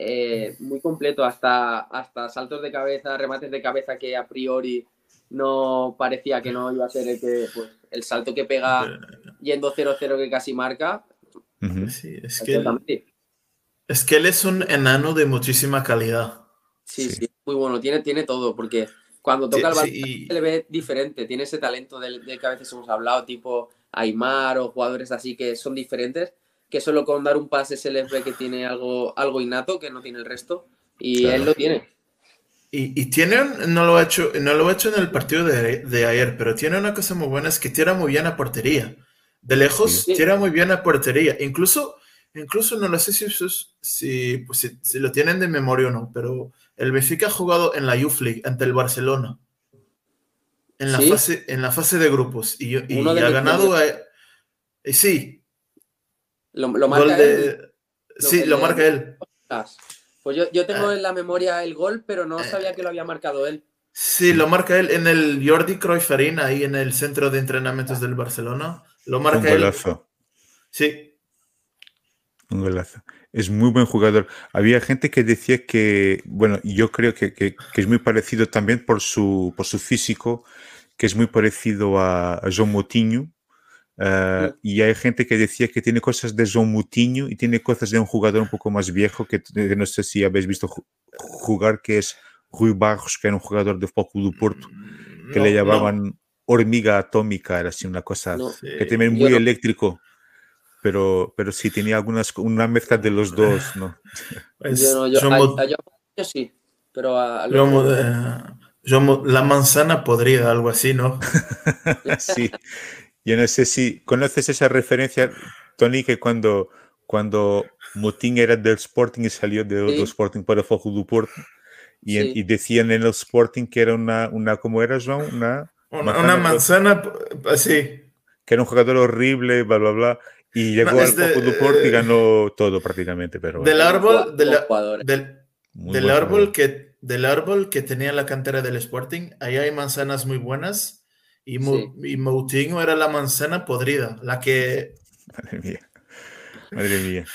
[SPEAKER 3] eh, muy completo, hasta, hasta saltos de cabeza, remates de cabeza que a priori no parecía que no iba a ser el que, pues, el salto que pega yendo 0-0 que casi marca.
[SPEAKER 2] es, que él, es que él es un enano de muchísima calidad.
[SPEAKER 3] Sí, sí, muy bueno, tiene, tiene todo, porque cuando toca el balón se le ve diferente, tiene ese talento del, que a veces hemos hablado, tipo Aymar o jugadores así que son diferentes, que solo con dar un pase se les ve que tiene algo, algo innato que no tiene el resto, y él lo tiene.
[SPEAKER 2] Y, y, tiene, no lo, ha hecho, no lo ha hecho en el partido de, de, ayer, pero tiene una cosa muy buena, es que tira muy bien a portería. De lejos, tira muy bien a portería. Incluso, incluso no lo sé si, si, pues, si, si, lo tienen de memoria o no, pero el Benfica ha jugado en la Youth League ante el Barcelona. En la, fase, en la fase de grupos. Y, ha ganado. sí.
[SPEAKER 3] Lo, marca él.
[SPEAKER 2] sí, lo marca él.
[SPEAKER 3] Pues yo, tengo ah. en la memoria el gol, pero no sabía que lo había marcado él.
[SPEAKER 2] Sí, lo marca él en el Jordi Cruyff Arena, ahí en el centro de entrenamientos del Barcelona. Lo marca
[SPEAKER 1] Un golazo.
[SPEAKER 2] Sí.
[SPEAKER 1] Un golazo. Es muy buen jugador. Había gente que decía que, bueno, yo creo que, que, que es muy parecido también por su, por su físico, que es muy parecido a, a João Moutinho. Uh, y hay gente que decía que tiene cosas de João Moutinho y tiene cosas de un jugador un poco más viejo que, que no sé si habéis visto jugar, que es Rui Barros, que era un jugador de Foco do Porto, que no, le llamaban no. hormiga atómica, era así una cosa
[SPEAKER 3] No.
[SPEAKER 1] que también muy eléctrico. Pero, pero sí tenía algunas, una mezcla de los dos, ¿no?
[SPEAKER 2] Pues,
[SPEAKER 3] Yo no, yo, a- a- yo- yo sí, pero a, a-
[SPEAKER 2] Mou- eh, la manzana podrida, algo así, ¿no?
[SPEAKER 1] Sí. Yo no sé si conoces esa referencia, Tony, que cuando, cuando Moutinho era del Sporting y salió del,
[SPEAKER 3] Sí.
[SPEAKER 1] del Sporting para Foco do Porto, y, en-
[SPEAKER 3] Sí.
[SPEAKER 1] y decían en el Sporting que era una, una ¿cómo era, João? Una,
[SPEAKER 2] Una,
[SPEAKER 1] Manzana
[SPEAKER 2] una así.
[SPEAKER 1] que era un jugador horrible, bla, bla, bla. Y llegó
[SPEAKER 2] No,
[SPEAKER 1] al
[SPEAKER 2] es de-
[SPEAKER 1] Foco do Porto y ganó todo prácticamente, pero
[SPEAKER 2] Del
[SPEAKER 1] bueno,
[SPEAKER 2] árbol, de la-
[SPEAKER 3] jugadores.
[SPEAKER 2] del, del árbol
[SPEAKER 1] jugador.
[SPEAKER 2] que del árbol que tenía la cantera del Sporting, ahí hay manzanas muy buenas y, Mou- y Moutinho era la manzana podrida, la que
[SPEAKER 1] Madre mía. Madre mía.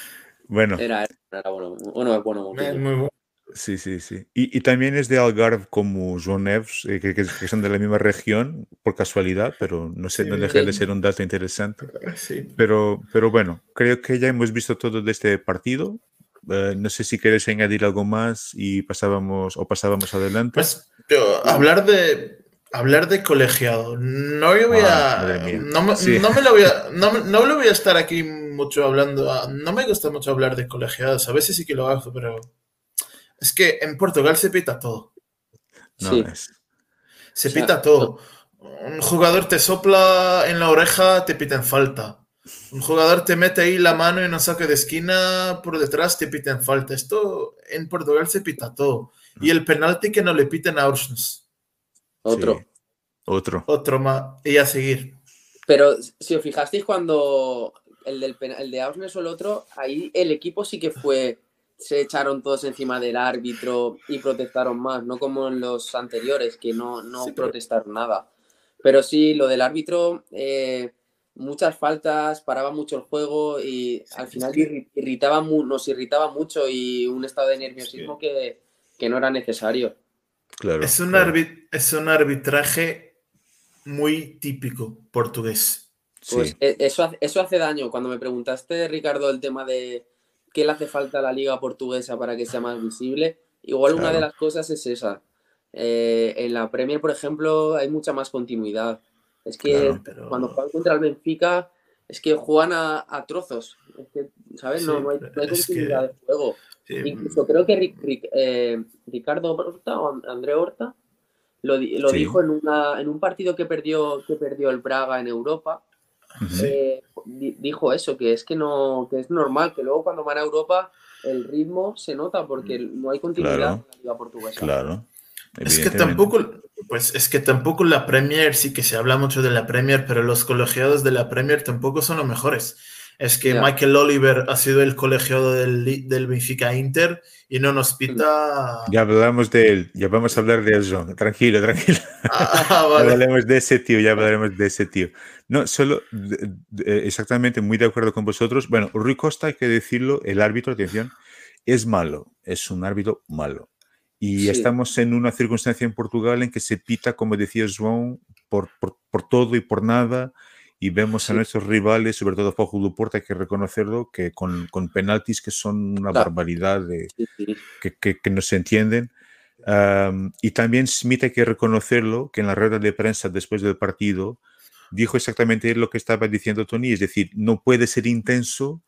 [SPEAKER 1] Bueno,
[SPEAKER 3] Era, era bueno. Bueno, es bueno. Moutinho.
[SPEAKER 2] muy bu-
[SPEAKER 1] sí, sí, sí. Y, y también es de Algarve como João Neves, eh, que, que- son de la misma región, por casualidad, pero no sé,
[SPEAKER 2] Sí,
[SPEAKER 1] no deja de
[SPEAKER 3] sí.
[SPEAKER 1] ser un dato interesante.
[SPEAKER 2] sí.
[SPEAKER 1] Pero, pero bueno, creo que ya hemos visto todo de este partido. Eh, no sé si quieres añadir algo más y pasábamos o pasábamos adelante.
[SPEAKER 2] Pues yo, hablar de hablar de colegiado. No yo voy
[SPEAKER 1] Ah,
[SPEAKER 2] a
[SPEAKER 1] mía.
[SPEAKER 2] no me,
[SPEAKER 1] Sí.
[SPEAKER 2] no me lo voy a no, no lo voy a estar aquí mucho hablando. ah, No me gusta mucho hablar de colegiados. A veces sí que lo hago, pero es que en Portugal se pita todo.
[SPEAKER 1] no,
[SPEAKER 3] sí.
[SPEAKER 1] es-
[SPEAKER 2] Se
[SPEAKER 3] O sea,
[SPEAKER 2] pita todo. Un jugador te sopla en la oreja, te pita en falta. Un jugador te mete ahí la mano en un saque de esquina por detrás, te pita en falta. Esto en Portugal se pita todo. Y el penalti que no le piten a Orsnes.
[SPEAKER 3] Otro.
[SPEAKER 1] sí. Otro.
[SPEAKER 2] Otro más. Y a seguir.
[SPEAKER 3] Pero si os fijasteis cuando el, del, el de Ausnes o el otro, ahí el equipo sí que fue, se echaron todos encima del árbitro y protestaron más, no como en los anteriores, que no, no
[SPEAKER 2] Sí, pero-
[SPEAKER 3] protestaron nada. Pero sí, lo del árbitro, eh, muchas faltas, paraba mucho el juego y al
[SPEAKER 2] es
[SPEAKER 3] final
[SPEAKER 2] que-
[SPEAKER 3] irritaba mu- nos irritaba mucho y un estado de nerviosismo que, que no era necesario.
[SPEAKER 1] Claro.
[SPEAKER 2] Es un,
[SPEAKER 1] claro.
[SPEAKER 2] es un arbitraje muy típico portugués.
[SPEAKER 3] Pues
[SPEAKER 1] Sí.
[SPEAKER 3] e- eso, hace- eso hace daño. Cuando me preguntaste, Ricardo, el tema de qué le hace falta a la liga portuguesa para que sea más visible, igual una de las cosas es esa. Eh, en la Premier, por ejemplo, hay mucha más continuidad. Es que
[SPEAKER 1] Claro.
[SPEAKER 2] Pero
[SPEAKER 3] cuando juegan contra el Benfica, es que juegan a, a trozos. Es que, ¿sabes?
[SPEAKER 2] Sí,
[SPEAKER 3] no, no hay, no hay
[SPEAKER 2] es que-
[SPEAKER 3] continuidad de juego.
[SPEAKER 2] Sí,
[SPEAKER 3] Incluso creo que eh, Ricardo Horta o André Horta lo, di- lo
[SPEAKER 1] Sí.
[SPEAKER 3] dijo en, una, en un partido que perdió, que perdió el Braga en Europa. Eh, di- dijo eso, que es que no, que es normal, que luego cuando van a Europa el ritmo se nota porque no hay continuidad
[SPEAKER 1] Claro.
[SPEAKER 3] en la liga portuguesa.
[SPEAKER 1] Claro.
[SPEAKER 2] Es que tampoco, pues es que tampoco la Premier, sí que se habla mucho de la Premier, pero los colegiados de la Premier tampoco son los mejores. Es que
[SPEAKER 3] Ya.
[SPEAKER 2] Michael Oliver ha sido el colegiado del, del Benfica Inter y no nos pita.
[SPEAKER 1] Ya hablamos de él, ya vamos a hablar de él, John. Tranquilo, tranquilo.
[SPEAKER 2] Ah,
[SPEAKER 1] Ya
[SPEAKER 2] vale.
[SPEAKER 1] hablaremos de ese tío, ya hablaremos de ese tío. No, solo de- exactamente muy de acuerdo con vosotros. Bueno, Rui Costa, hay que decirlo, el árbitro, atención, es malo, es un árbitro malo. Y
[SPEAKER 3] Sí.
[SPEAKER 1] estamos en una circunstancia en Portugal en que se pita, como decía João, por, por, por todo y por nada. Y vemos a
[SPEAKER 3] Sí.
[SPEAKER 1] nuestros rivales, sobre todo do Porto, hay que reconocerlo, que con, con penaltis que son una
[SPEAKER 3] Claro.
[SPEAKER 1] barbaridad de,
[SPEAKER 3] Sí, sí.
[SPEAKER 1] que, que- que no se entienden. Am, y también Smith hay que reconocerlo, que en la rueda de prensa después del partido dijo exactamente lo que estaba diciendo Tony, es decir, no puede ser intenso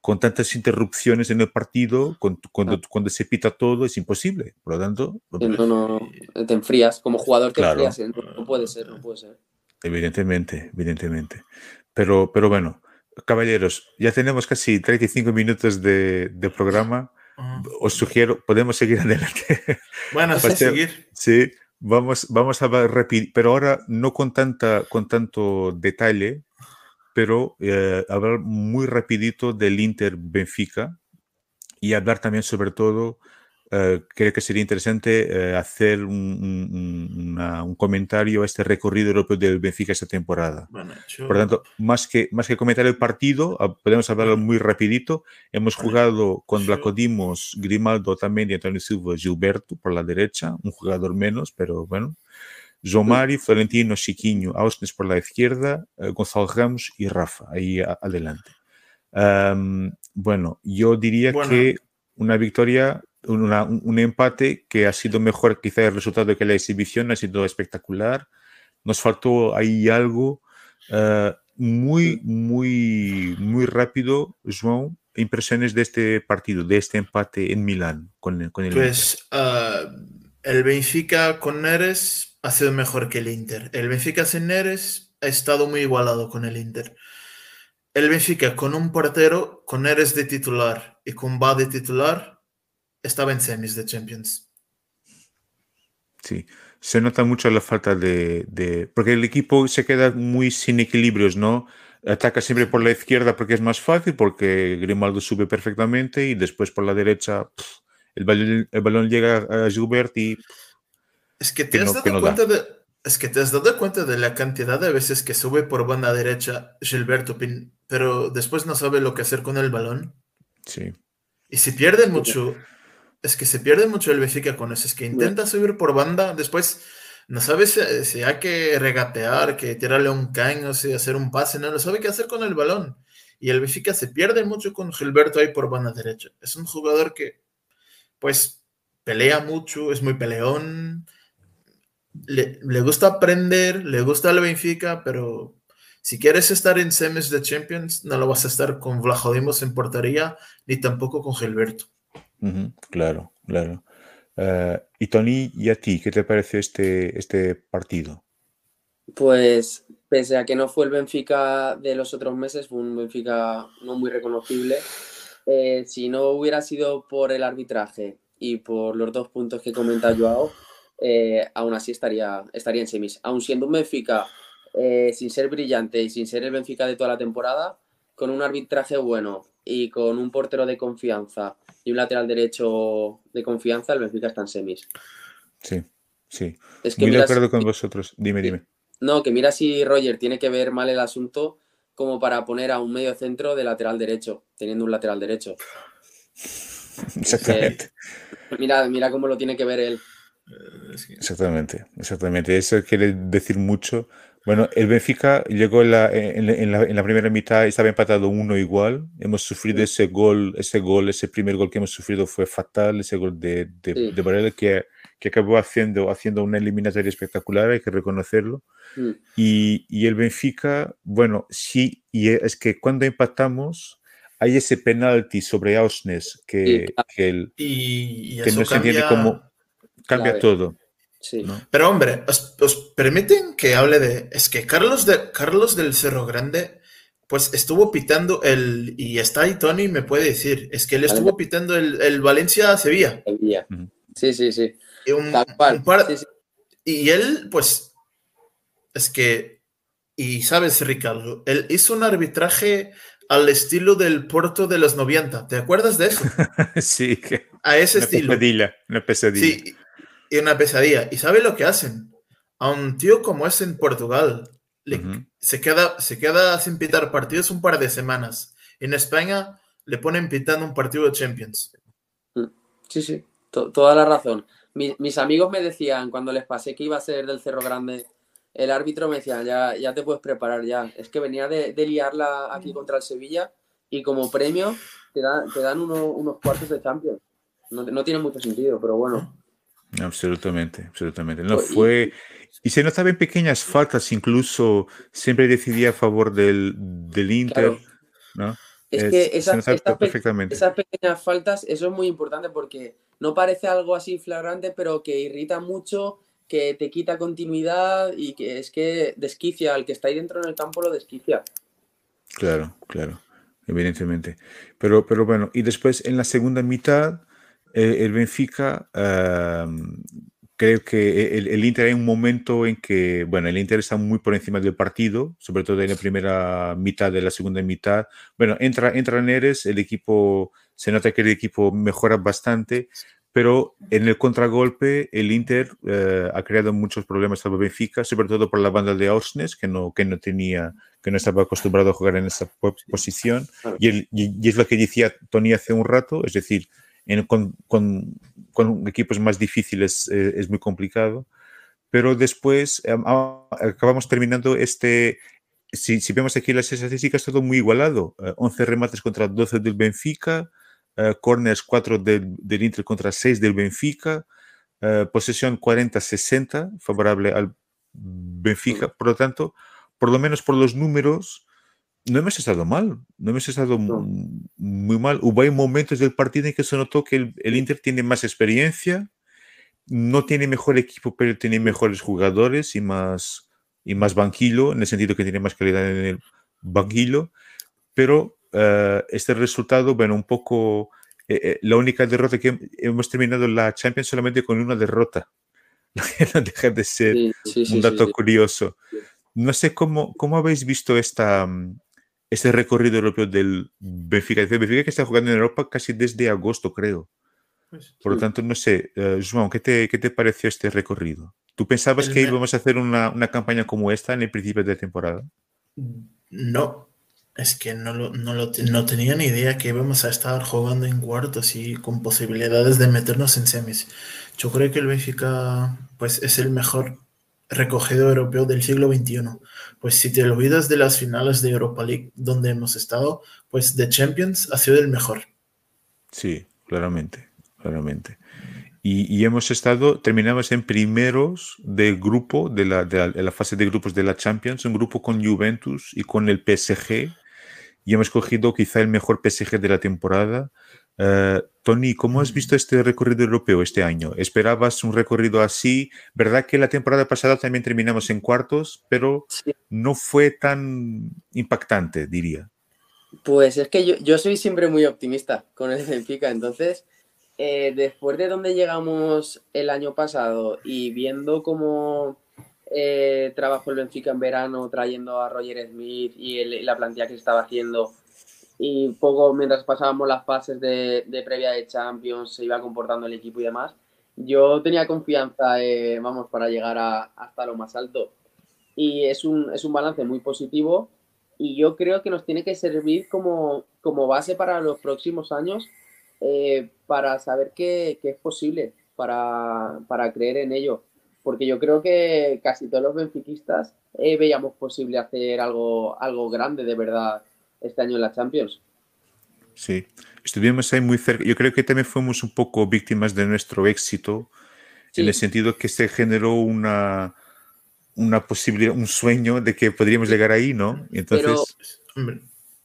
[SPEAKER 1] con tantas interrupciones en el partido, con- cuando,
[SPEAKER 3] Ah.
[SPEAKER 1] cuando se pita todo, es imposible. Por lo tanto,
[SPEAKER 3] Sí, No, no, te enfrías, como jugador te
[SPEAKER 1] Claro.
[SPEAKER 3] enfrías, ¿eh? no, no puede ser, no puede ser.
[SPEAKER 1] Evidentemente, evidentemente. Pero, pero bueno, caballeros, ya tenemos casi 35 minutos de, de programa.
[SPEAKER 2] Ah.
[SPEAKER 1] Os sugiero, podemos seguir adelante.
[SPEAKER 2] Bueno, sí, seguir.
[SPEAKER 1] Sí, vamos, vamos a repetir, pero ahora no con, tanta, con tanto detalle, pero eh, hablar muy rapidito del Inter Benfica y hablar también sobre todo eh, creo que sería interesante eh, hacer un, comentario a este recorrido europeo del Benfica esta temporada. Por tanto, más que, más que comentar el partido, ah, podemos hablarlo muy rapidito. Hemos jugado con Blacodimos, Grimaldo también y Antonio Silva, Gilberto por la derecha, un jugador menos, pero bueno. Zomari, Florentino, Chiquinho, Ausnes por la izquierda, eh, Gonzalo Ramos y Rafa ahí adelante. bueno, yo diría que una victoria, un empate que ha sido mejor quizá el resultado que la exhibición, ha sido espectacular. Nos faltó ahí algo eh, muy, muy, muy rápido, João. Impresiones de este partido, de este empate en Milán con, con el
[SPEAKER 2] Pues ah, el Benfica con Neres ha sido mejor que el Inter. El Benfica sin Neres ha estado muy igualado con el Inter. El Benfica con un portero, con Neres de titular y con Ba de titular, estaba en semis de Champions.
[SPEAKER 1] Sí, se nota mucho la falta de, Porque el equipo se queda muy sin equilibrios, ¿no? Ataca siempre por la izquierda porque es más fácil, porque Grimaldo sube perfectamente y después por la derecha el, balón, llega a Gilbert y...
[SPEAKER 2] Es que te has dado cuenta de... Es que te has dado cuenta de la cantidad de veces que sube por banda derecha Gilberto, pero después no sabe lo que hacer con el balón.
[SPEAKER 1] Sí.
[SPEAKER 2] Y si pierde mucho, es que se pierde mucho el Benfica con eso. Es que intenta subir por banda, después no sabe si, hay que regatear, que tirarle un caño, si hacer un pase, no, no sabe qué hacer con el balón. Y el Benfica se pierde mucho con Gilberto ahí por banda derecha. Es un jugador que, pues, pelea mucho, es muy peleón le, gusta aprender, le gusta el Benfica, pero si quieres estar en semis de Champions, no lo vas a estar con Vlajodimos en portería, ni tampoco con Gilberto.
[SPEAKER 1] Claro, claro. Eh, y Tony, ¿y a ti qué te parece este, este partido?
[SPEAKER 3] Pues pese a que no fue el Benfica de los otros meses, fue un Benfica no muy reconocible. Eh, si no hubiera sido por el arbitraje y por los dos puntos que comenta Joao, eh, aún así estaría, estaría en semis. Aún siendo un Benfica eh, sin ser brillante y sin ser el Benfica de toda la temporada, con un arbitraje bueno y con un portero de confianza y un lateral derecho de confianza, el Benfica está en semis.
[SPEAKER 1] Sí, sí. Es que Muy de acuerdo con vosotros. Dime, dime.
[SPEAKER 3] No, que mira si Roger tiene que ver mal el asunto como para poner a un medio centro de lateral derecho, teniendo un lateral derecho.
[SPEAKER 1] Exactamente.
[SPEAKER 3] mira, mira cómo lo tiene que ver él.
[SPEAKER 1] Exactamente, exactamente. Eso quiere decir mucho. Bueno, el Benfica llegó en la, en, la, primera mitad, estaba empatado uno igual. Hemos sufrido ese gol, ese gol, ese primer gol que hemos sufrido fue fatal, ese gol de, de, Varela que, que, acabó haciendo, haciendo una eliminatoria espectacular, hay que reconocerlo. Y, y, el Benfica, bueno, sí, y es que cuando empatamos, hay ese penalti sobre Ausnes que, que, el, que no se entiende como Cambia todo.
[SPEAKER 3] Sí.
[SPEAKER 2] Pero hombre, ¿os, permiten que hable de... Es que Carlos, de, Carlos del Cerro Grande, pues estuvo pitando el... Y está ahí Tony, me puede decir. Es que él estuvo pitando el, el Valencia-Sevilla.
[SPEAKER 3] Sí, sí, sí.
[SPEAKER 2] Y, y él, pues, es que... Y sabes, Ricardo, él hizo un arbitraje al estilo del Porto de los 90. ¿Te acuerdas de eso?
[SPEAKER 1] sí, que
[SPEAKER 2] a ese estilo.
[SPEAKER 1] Pesadilla, una pesadilla.
[SPEAKER 2] Sí, y una pesadilla. ¿Y sabe lo que hacen? A un tío como es en Portugal, se, queda, se queda sin pitar partidos un par de semanas. En España le ponen pitando un partido de Champions.
[SPEAKER 3] Mm, sí, sí, toda la razón. mis amigos me decían cuando les pasé que iba a ser del Cerro Grande, el árbitro me decía, ya, ya te puedes preparar ya. Es que venía de, liarla aquí contra el Sevilla y como premio te, te dan unos cuartos de Champions. No, no tiene mucho sentido, pero bueno.
[SPEAKER 1] Absolutamente, absolutamente. No fue. Y se notaban pequeñas faltas, incluso siempre decidía a favor del, del Inter. ¿no?
[SPEAKER 3] Es, que esas, perfectamente. esas pequeñas faltas, eso es muy importante porque no parece algo así flagrante, pero que irrita mucho, que te quita continuidad y que es que desquicia, al que está ahí dentro en el campo lo desquicia.
[SPEAKER 1] Claro, claro, evidentemente. Pero, pero bueno, y después en la segunda mitad el Benfica, creo que el, Inter hay un momento en que, bueno, el Inter está muy por encima del partido, sobre todo en la primera mitad de la segunda mitad. Bueno, entra, entra Neres, el equipo, se nota que el equipo mejora bastante, pero en el contragolpe el Inter eh, ha creado muchos problemas al Benfica, sobre todo por la banda de Orsnes, que no, que no tenía, que no estaba acostumbrado a jugar en esa posición. Y, y, es lo que decía Tony hace un rato, es decir, en, con, con, con, equipos más difíciles eh, es muy complicado. Pero después eh, acabamos terminando este, si, si, vemos aquí las estadísticas, todo muy igualado. 11 remates contra 12 del Benfica, uh, corners 4 del, del, Inter contra 6 del Benfica, uh, posesión 40-60 favorable al Benfica. Por lo tanto, por lo menos por los números, no hemos estado mal, no hemos estado no. muy mal. Hubo momentos del partido en que se notó que el, el, Inter tiene más experiencia, no tiene mejor equipo, pero tiene mejores jugadores y más, y más banquillo, en el sentido que tiene más calidad en el banquillo, pero uh, este resultado, bueno, un poco eh, eh, la única derrota que hemos terminado la Champions solamente con una derrota. no deja de ser sí, sí, sí, un dato curioso. No sé cómo, cómo habéis visto esta, este recorrido europeo del Benfica. El Benfica que está jugando en Europa casi desde agosto, creo. Pues, Por lo tanto, no sé, uh, Joan, ¿qué te, ¿qué te pareció este recorrido? ¿Tú pensabas el que íbamos a hacer una, una, campaña como esta en el principio de temporada?
[SPEAKER 2] No, es que no, lo, no, lo, no tenía ni idea que íbamos a estar jugando en cuartos y con posibilidades de meternos en semis. Yo creo que el Benfica pues, es el mejor recogido europeo del siglo XXI. Pues si te olvidas de las finales de Europa League donde hemos estado, pues de Champions ha sido el mejor.
[SPEAKER 1] Sí, claramente, claramente. Y, y, hemos estado, terminamos en primeros de grupo de la, de, la, de la, fase de grupos de la Champions, un grupo con Juventus y con el PSG, y hemos cogido quizá el mejor PSG de la temporada. Uh, Tony, ¿cómo has visto este recorrido europeo este año? ¿Esperabas un recorrido así? ¿Verdad que la temporada pasada también terminamos en cuartos, pero sí. no fue tan impactante, diría?
[SPEAKER 3] Pues es que yo, yo soy siempre muy optimista con el Benfica, entonces eh, después de donde llegamos el año pasado y viendo cómo eh, trabajó el Benfica en verano trayendo a Roger Smith y el, la plantilla que se estaba haciendo y poco mientras pasábamos las fases de, de, previa de Champions se iba comportando el equipo y demás, yo tenía confianza, eh, vamos, para llegar a, hasta lo más alto. Y es un, es un balance muy positivo y yo creo que nos tiene que servir como, como base para los próximos años eh, para saber que, que es posible, para, para, creer en ello. Porque yo creo que casi todos los benfiquistas eh, veíamos posible hacer algo, algo grande de verdad este año en la Champions.
[SPEAKER 1] Sí, estuvimos ahí muy cerca. Yo creo que también fuimos un poco víctimas de nuestro éxito, sí. en el sentido que se generó una, una posibilidad, un sueño de que podríamos llegar ahí, ¿no?
[SPEAKER 3] Y entonces... Pero,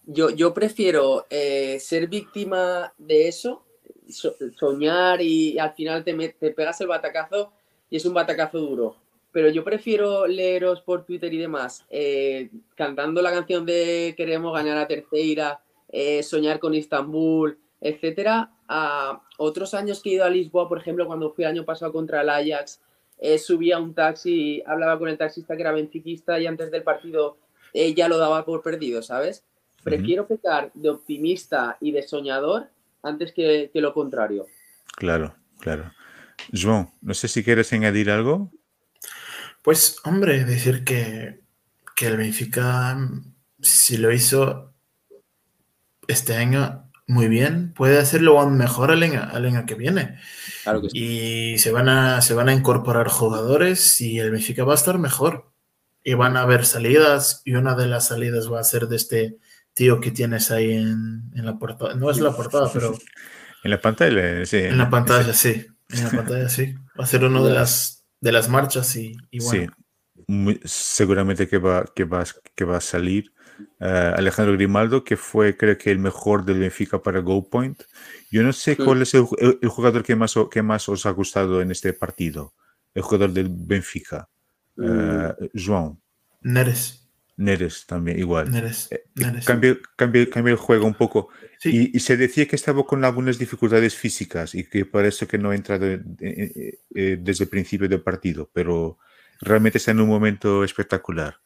[SPEAKER 3] yo, yo prefiero eh, ser víctima de eso, so, soñar y al final te, te pegas el batacazo y es un batacazo duro. Pero yo prefiero leeros por Twitter y demás, eh, cantando la canción de Queremos ganar a tercera, eh, soñar con Istambul, etcétera, a otros años que he ido a Lisboa, por ejemplo, cuando fui el año pasado contra el Ajax, eh, subía a un taxi, hablaba con el taxista que era benfiquista y antes del partido eh, ya lo daba por perdido, ¿sabes? Prefiero uh -huh. pecar de optimista y de soñador antes que, que, lo contrario.
[SPEAKER 1] Claro, claro. Joan, no sé si quieres añadir algo.
[SPEAKER 2] Pues, hombre, decir que, que el Benfica, si lo hizo este año muy bien, puede hacerlo aún mejor el año, el año que viene.
[SPEAKER 3] Claro que sí.
[SPEAKER 2] Y se van, a, se van a incorporar jugadores y el Benfica va a estar mejor. Y van a haber salidas y una de las salidas va a ser de este tío que tienes ahí en, en la portada. No es la portada, pero.
[SPEAKER 1] en la pantalla, sí.
[SPEAKER 2] En la pantalla, sí. En la pantalla, sí. Va a ser uno de las, de las marchas y, y bueno.
[SPEAKER 1] Sí. Muy, seguramente que va, que, va, que va a salir. Uh, Alejandro Grimaldo, que fue creo que el mejor del Benfica para Go Point. Yo no sé sí. cuál es el, el, el, jugador que más, que más os ha gustado en este partido, el jugador del Benfica. Uh, João.
[SPEAKER 2] Neres.
[SPEAKER 1] Neres también, igual.
[SPEAKER 2] Neres, Neres.
[SPEAKER 1] Cambió, cambió, cambió, el juego un poco. Sí. Y, y, se decía que estaba con algunas dificultades físicas y que por eso que no ha entrado eh, eh, eh, desde el principio del partido, pero realmente está en un momento espectacular.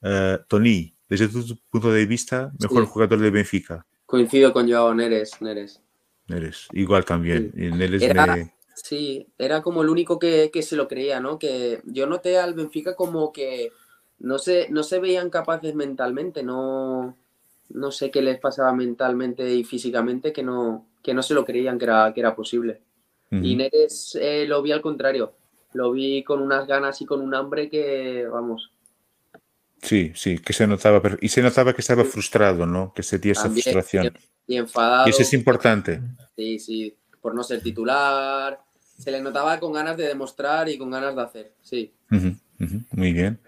[SPEAKER 1] Uh, Tony, desde tu punto de vista, mejor sí. jugador de Benfica.
[SPEAKER 3] Coincido con Joao Neres. Neres,
[SPEAKER 1] Neres igual también.
[SPEAKER 3] Sí.
[SPEAKER 1] Neres
[SPEAKER 3] Era,
[SPEAKER 1] me...
[SPEAKER 3] Sí, era como el único que, se lo creía, ¿no? Que yo noté al Benfica como que no se, no se veían capaces mentalmente, no, no sé qué les pasaba mentalmente y físicamente que no, que no se lo creían que era, que era posible. Y Neres eh, lo vi al contrario, lo vi con unas ganas y con un hambre que, vamos.
[SPEAKER 1] Sí, sí, que se notaba, y se notaba que estaba frustrado, ¿no? Que sentía esa frustración.
[SPEAKER 3] Y, enfadado.
[SPEAKER 1] Y eso es importante.
[SPEAKER 3] Sí, sí, por no ser titular, se le notaba con ganas de demostrar y con ganas de hacer, sí.
[SPEAKER 1] Muy bien.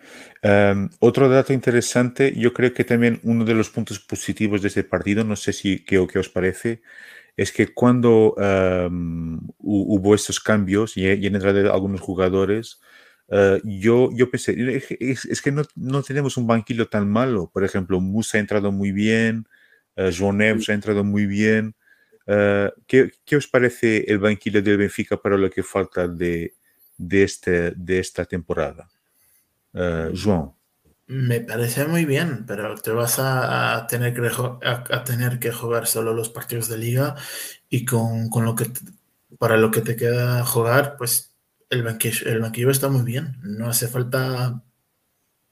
[SPEAKER 1] Em, otro dato interesante, yo creo que también uno de los puntos positivos de este partido, no sé si qué, qué os parece, es que cuando em, hubo estos cambios y, y en entrada de algunos jugadores, eh, yo, yo pensé, es, que no, no, tenemos un banquillo tan malo. Por ejemplo, Musa ha entrado muy bien, uh, ha entrado muy bien. Uh, ¿qué, ¿qué, os parece el banquillo del Benfica para lo que falta de, de, este, de esta temporada? João.
[SPEAKER 2] Me parece muy bien, pero te vas a, tener, que, a, tener que jugar solo los partidos de liga y con, con lo que para lo que te queda jugar, pues el banquillo, el banquillo está muy bien. No hace falta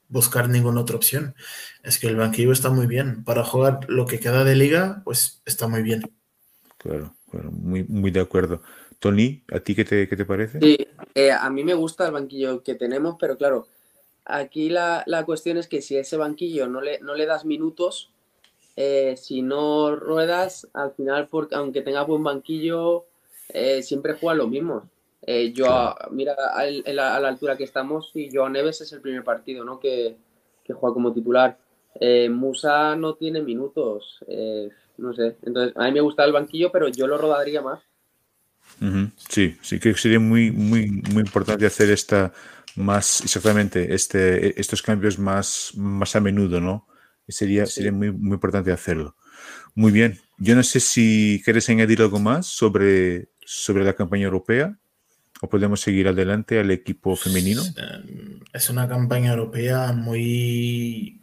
[SPEAKER 2] buscar ninguna otra opción. Es que el banquillo está muy bien. Para jugar lo que queda de liga, pues está muy bien.
[SPEAKER 1] Claro, claro muy, muy de acuerdo. Tony, ¿a ti qué te, qué te parece?
[SPEAKER 3] Sí, eh, a mí me gusta el banquillo que tenemos, pero claro, Aquí la, cuestión es que si ese banquillo no le, no le das minutos, eh, si no ruedas, al final, porque, aunque tenga buen banquillo, eh, siempre juega lo mismo. Eh, yo, mira, a, la, altura que estamos, y Joan Neves es el primer partido ¿no? que, juega como titular. Musa no tiene minutos, no sé. Entonces, a mí me gusta el banquillo, pero yo lo rodaría más.
[SPEAKER 1] Sí, sí que sería muy, muy, muy importante hacer esta más exactamente este, estos cambios más, más a menudo, ¿no? Sería, sería muy, muy importante hacerlo. Muy bien. Yo no sé si quieres añadir algo más sobre, sobre la campaña europea o podemos seguir adelante al equipo femenino.
[SPEAKER 2] Es una campaña europea muy,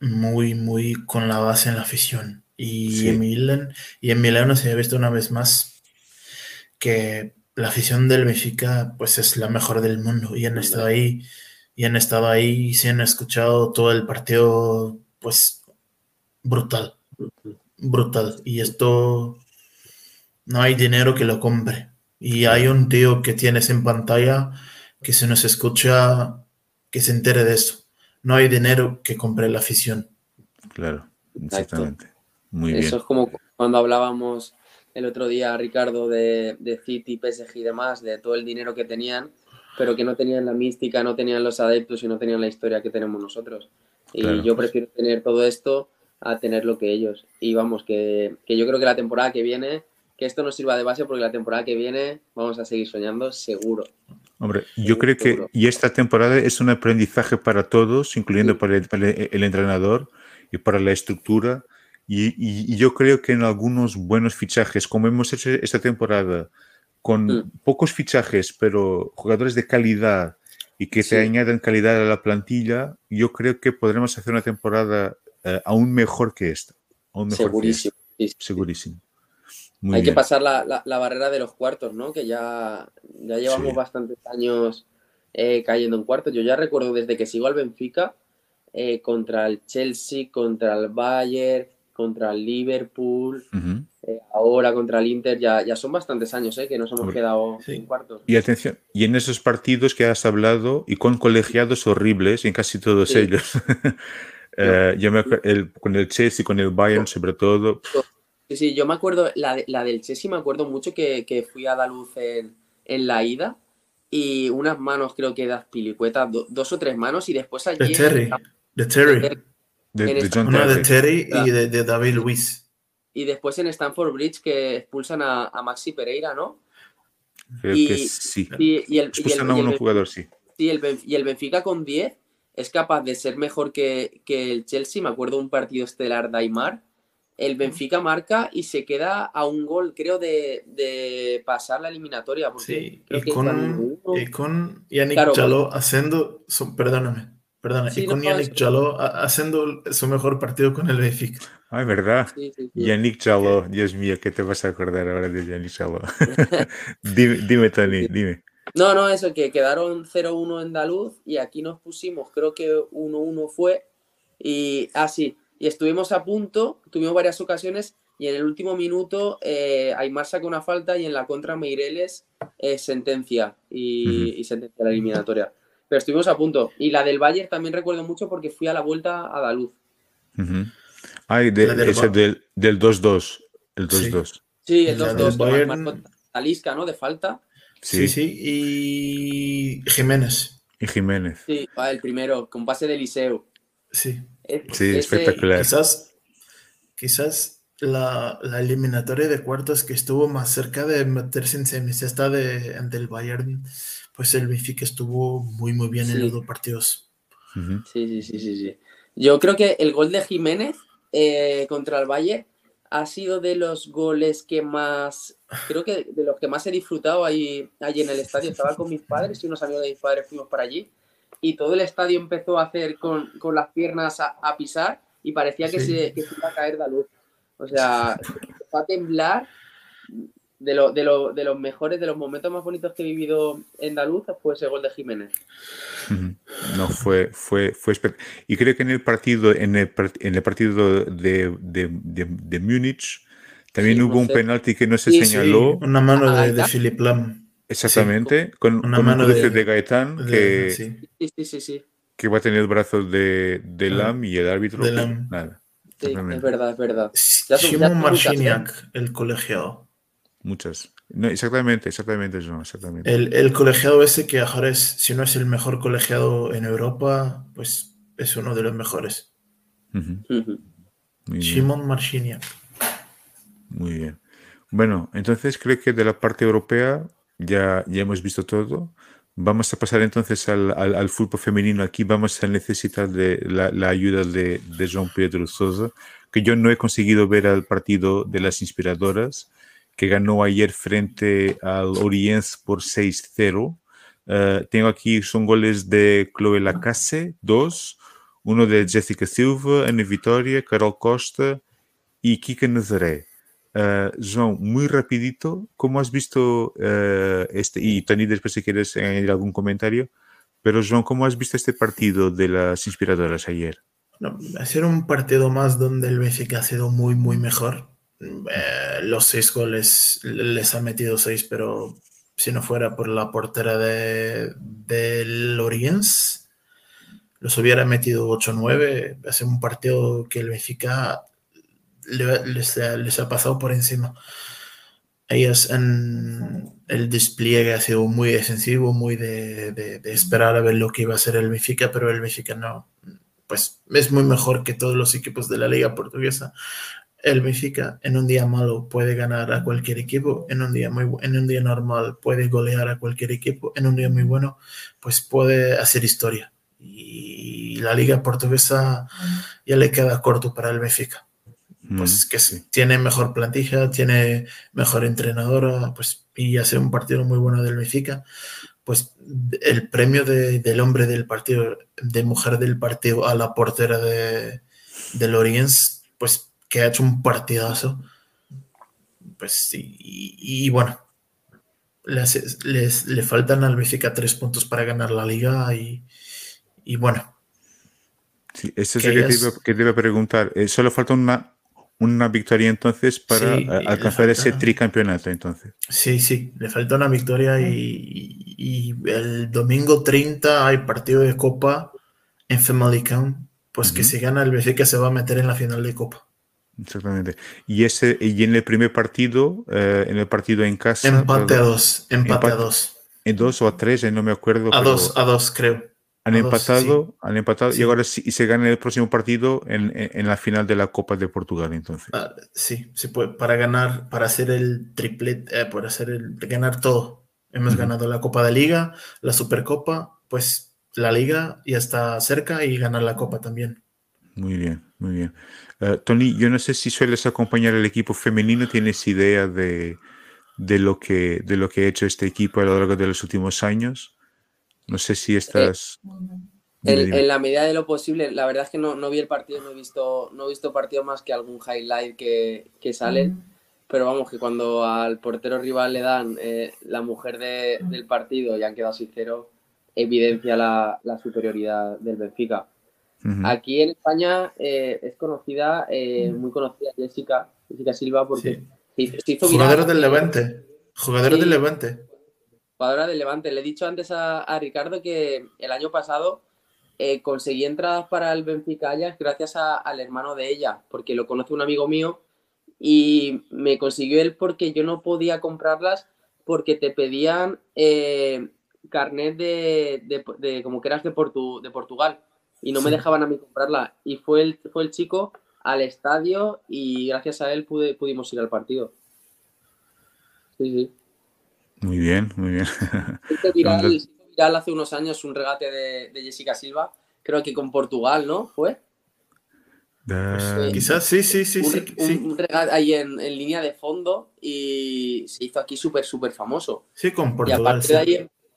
[SPEAKER 2] muy, muy con la base en la afición. Y, en Milan, y en Milano se ha visto una vez más que la afición del Benfica pues es la mejor del mundo y han estado ahí y han estado ahí y se han escuchado todo el partido pues brutal, brutal. Y esto no hay dinero que lo compre. Y hay un tío que tienes en pantalla que se nos escucha, que se entere de eso. No hay dinero que compre la afición.
[SPEAKER 1] Claro, exactamente. Muy
[SPEAKER 3] bien. Eso es como cuando hablábamos el otro día, Ricardo, de, de City, PSG y demás, de todo el dinero que tenían, pero que no tenían la mística, no tenían los adeptos y no tenían la historia que tenemos nosotros. Y yo prefiero tener todo esto a tener lo que ellos. Y vamos, que, que, yo creo que la temporada que viene, que esto nos sirva de base porque la temporada que viene vamos a seguir soñando seguro.
[SPEAKER 1] Hombre, yo creo que y esta temporada es un aprendizaje para todos, incluyendo para, el, entrenador y para la estructura y, yo creo que en algunos buenos fichajes, como hemos hecho esta temporada, con mm. pocos fichajes, pero jugadores de calidad y que se te añaden calidad a la plantilla, yo creo que podremos hacer una temporada eh, aún mejor que esta.
[SPEAKER 3] Segurísimo.
[SPEAKER 1] Segurísimo.
[SPEAKER 3] Hay que pasar la, la, barrera de los cuartos, ¿no? Que ya, ya llevamos bastantes años eh, cayendo en cuartos. Yo ya recuerdo desde que sigo al Benfica, eh, contra el Chelsea, contra el Bayern, contra el Liverpool, eh, ahora contra el Inter, ya, ya son bastantes años eh, que nos hemos quedado en cuartos.
[SPEAKER 1] Y atención, y en esos partidos que has hablado, y con colegiados horribles, en casi todos ellos, eh, yo me, el, con el Chelsea, con el Bayern sobre todo.
[SPEAKER 3] Sí, sí, yo me acuerdo, la, la del Chelsea me acuerdo mucho que, que fui a Daluz en, en la ida y unas manos creo que das pilicuetas, dos o tres manos y después allí...
[SPEAKER 2] De Terry, de Terry. De, Una de Terry y de, David Luis.
[SPEAKER 3] Y después en Stanford Bridge que expulsan a, Maxi Pereira, ¿no?
[SPEAKER 1] Creo y, que sí. Y, el, expulsan a un jugador, sí.
[SPEAKER 3] Y el, y el Benfica con 10 es capaz de ser mejor que, el Chelsea. Me acuerdo un partido estelar de Aymar. El Benfica marca y se queda a un gol, creo, de, pasar la eliminatoria.
[SPEAKER 2] sí, y, con, y con Yannick haciendo, perdóname, Perdona, y con Yannick Jaló haciendo su mejor partido con el Benfica.
[SPEAKER 1] Ah, verdad. Yannick Jaló, Dios mío, ¿qué te vas a acordar ahora de Yannick Jaló? dime, Tony, dime.
[SPEAKER 3] No, no, eso, que quedaron 0-1 en Daluz y aquí nos pusimos, creo que 1-1 fue. Y así, ah, y estuvimos a punto, tuvimos varias ocasiones y en el último minuto eh, Aymar saca una falta y en la contra Meireles eh, sentencia y, sentencia la eliminatoria. Pero estuvimos a punto. Y la del Bayern también recuerdo mucho porque fui a la vuelta a Daluz.
[SPEAKER 1] Ay, ese del 2-2. El 2-2.
[SPEAKER 3] Sí. el 2-2. Talisca, ¿no? De falta.
[SPEAKER 2] Sí, sí. Y Jiménez.
[SPEAKER 1] Y Jiménez.
[SPEAKER 3] Sí, el primero, con pase de Liceo.
[SPEAKER 2] Sí.
[SPEAKER 1] sí, espectacular.
[SPEAKER 2] Quizás, quizás la, eliminatoria de cuartos que estuvo más cerca de meterse en semis, esta de, ante el Bayern, pues el Benfica estuvo muy, muy bien en los dos partidos.
[SPEAKER 3] Sí, sí, sí, sí, sí. Yo creo que el gol de Jiménez eh, contra el Bayern ha sido de los goles que más, creo que de los que más he disfrutado ahí, allí en el estadio. Estaba con mis padres y unos amigos de mis padres fuimos para allí y todo el estadio empezó a hacer con, las piernas a, pisar y parecía que, se, que, se, iba a caer la luz. O sea, va a temblar. De, lo, de, lo, de, los mejores, de los momentos más bonitos que he vivido en Daluz fue ese gol de Jiménez.
[SPEAKER 1] No, fue, fue, fue Y creo que en el partido, en el, en el partido de, de, de, Múnich, también hubo un penalti que no se señaló.
[SPEAKER 2] Una mano de, de Philip Lam.
[SPEAKER 1] Exactamente, con, una mano un de, de, Gaetán que, sí. que va a tener el brazo de, de ah, Lam y el árbitro. De Lam. Nada.
[SPEAKER 3] Sí, es verdad, es verdad.
[SPEAKER 2] Simón Marciniak, el colegiado.
[SPEAKER 1] Muchas. No, exactamente, exactamente eso, exactamente.
[SPEAKER 2] El, el, colegiado ese que ahora es, si no es el mejor colegiado en Europa, pues es uno de los mejores. Simón Marciniak.
[SPEAKER 1] Muy bien. Bueno, entonces creo que de la parte europea ya, ya hemos visto todo. Vamos a pasar entonces al, al, fútbol femenino. Aquí vamos a necesitar de la, la ayuda de, de João Pedro Sousa, que yo no he conseguido ver al partido de las inspiradoras, que ganó ayer frente al Oriense por 6-0. Eh, tengo aquí, son goles de Chloe Lacasse, dos, uno de Jessica Silva, Ana Vitória, Carol Costa y Kika Nazaré. Uh, João, muy rapidito, ¿cómo has visto uh, este? Y Tony, después si quieres añadir algún comentario, pero João, ¿cómo has visto este partido de las inspiradoras ayer?
[SPEAKER 2] No, ha sido un partido más donde el Benfica ha sido muy, muy mejor. Eh, los seis goles les ha metido seis, pero si no fuera por la portera de, Oriens, los hubiera metido 8-9. Hace un partido que el Benfica les, ha pasado por encima. Ellas en el despliegue ha sido muy defensivo, muy de, esperar a ver lo que iba a ser el Benfica, pero el Benfica no, pues es muy mejor que todos los equipos de la liga portuguesa. El Benfica en un día malo puede ganar a cualquier equipo, en un día muy en un día normal puede golear a cualquier equipo, en un día muy bueno pues puede hacer historia. Y la liga portuguesa ya le queda corto para el Benfica pues que tiene mejor plantilla, tiene mejor entrenadora, pues y hace un partido muy bueno del Benfica, pues el premio del hombre del partido, de mujer del partido a la portera de, de Loriens, pues que ha hecho un partidazo, pues y, bueno, les, le faltan al Benfica tres puntos para ganar la liga y, y bueno.
[SPEAKER 1] Sí, eso es lo que, te iba, a preguntar. Eh, solo falta una, una victoria entonces para alcanzar ese tricampeonato entonces.
[SPEAKER 2] Sí, sí, le falta una victoria y, el domingo 30 hay partido de Copa en Femalicán, pues que si gana el Benfica se va a meter en la final de Copa.
[SPEAKER 1] Exactamente. Y ese y en el primer partido, eh, en el partido en casa.
[SPEAKER 2] Empate a dos, empate, a dos.
[SPEAKER 1] En dos o a tres, no me acuerdo.
[SPEAKER 2] A dos, a dos creo.
[SPEAKER 1] Han empatado, han empatado y ahora sí, y se gana el próximo partido en, en, la final de la Copa de Portugal, entonces.
[SPEAKER 2] Ah, sí, se puede, para ganar, para hacer el triplet, eh, para hacer el, ganar todo. Hemos ganado la Copa de Liga, la Supercopa, pues la Liga ya está cerca y ganar la Copa también.
[SPEAKER 1] Muy bien, muy bien. Eh, Tony, yo no sé si sueles acompañar al equipo femenino, ¿tienes idea de, de, lo que, de lo que ha hecho este equipo a lo largo de los últimos años? No sé si estás...
[SPEAKER 3] En, la medida de lo posible, la verdad es que no, no, vi el partido, no he visto, no he visto partido más que algún highlight que, que salen, mm. pero vamos, que cuando al portero rival le dan eh, la mujer de, del partido y han quedado así cero, evidencia la, la superioridad del Benfica. Aquí en España eh, es conocida, eh, muy conocida Jessica, Jessica Silva, porque
[SPEAKER 2] se, hizo Jugadora del Levante. Jugadora del Levante.
[SPEAKER 3] Jugadora del Levante. Le he dicho antes a, a Ricardo que el año pasado eh, conseguí entradas para el Benfica Ajax gracias al hermano de ella, porque lo conoce un amigo mío y me consiguió él porque yo no podía comprarlas porque te pedían eh, carnet de, como que eras de, de Portugal y no me dejaban a mí comprarla. Y fue el, fue el chico al estadio y gracias a él pude, pudimos ir al partido. Sí, sí.
[SPEAKER 1] Muy bien, muy bien.
[SPEAKER 3] hace unos años un regate de, Jessica Silva, creo que con Portugal, ¿no? ¿Fue?
[SPEAKER 2] Pues, quizás sí, sí, sí. Un, sí,
[SPEAKER 3] un regate ahí en, línea de fondo y se hizo aquí súper, súper famoso.
[SPEAKER 2] Sí, con Portugal.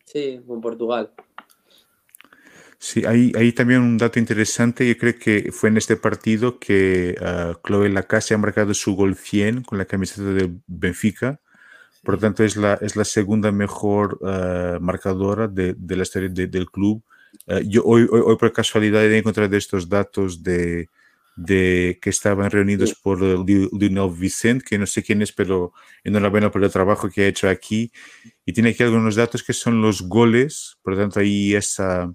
[SPEAKER 3] sí. con Portugal.
[SPEAKER 1] Sí, hay, hay, también un dato interesante. Yo creo que fue en este partido que uh, Chloe Lacasse ha marcado su gol 100 con la camiseta de Benfica. Por lo tanto, es la, es la segunda mejor uh, marcadora de, de, la historia de, del club. Uh, yo hoy, hoy, hoy, por casualidad he encontrado estos datos de, de que estaban reunidos por Lionel Vicente, que no sé quién es, pero enhorabuena por el trabajo que ha hecho aquí. Y tiene aquí algunos datos que son los goles. Por lo tanto, ahí esa,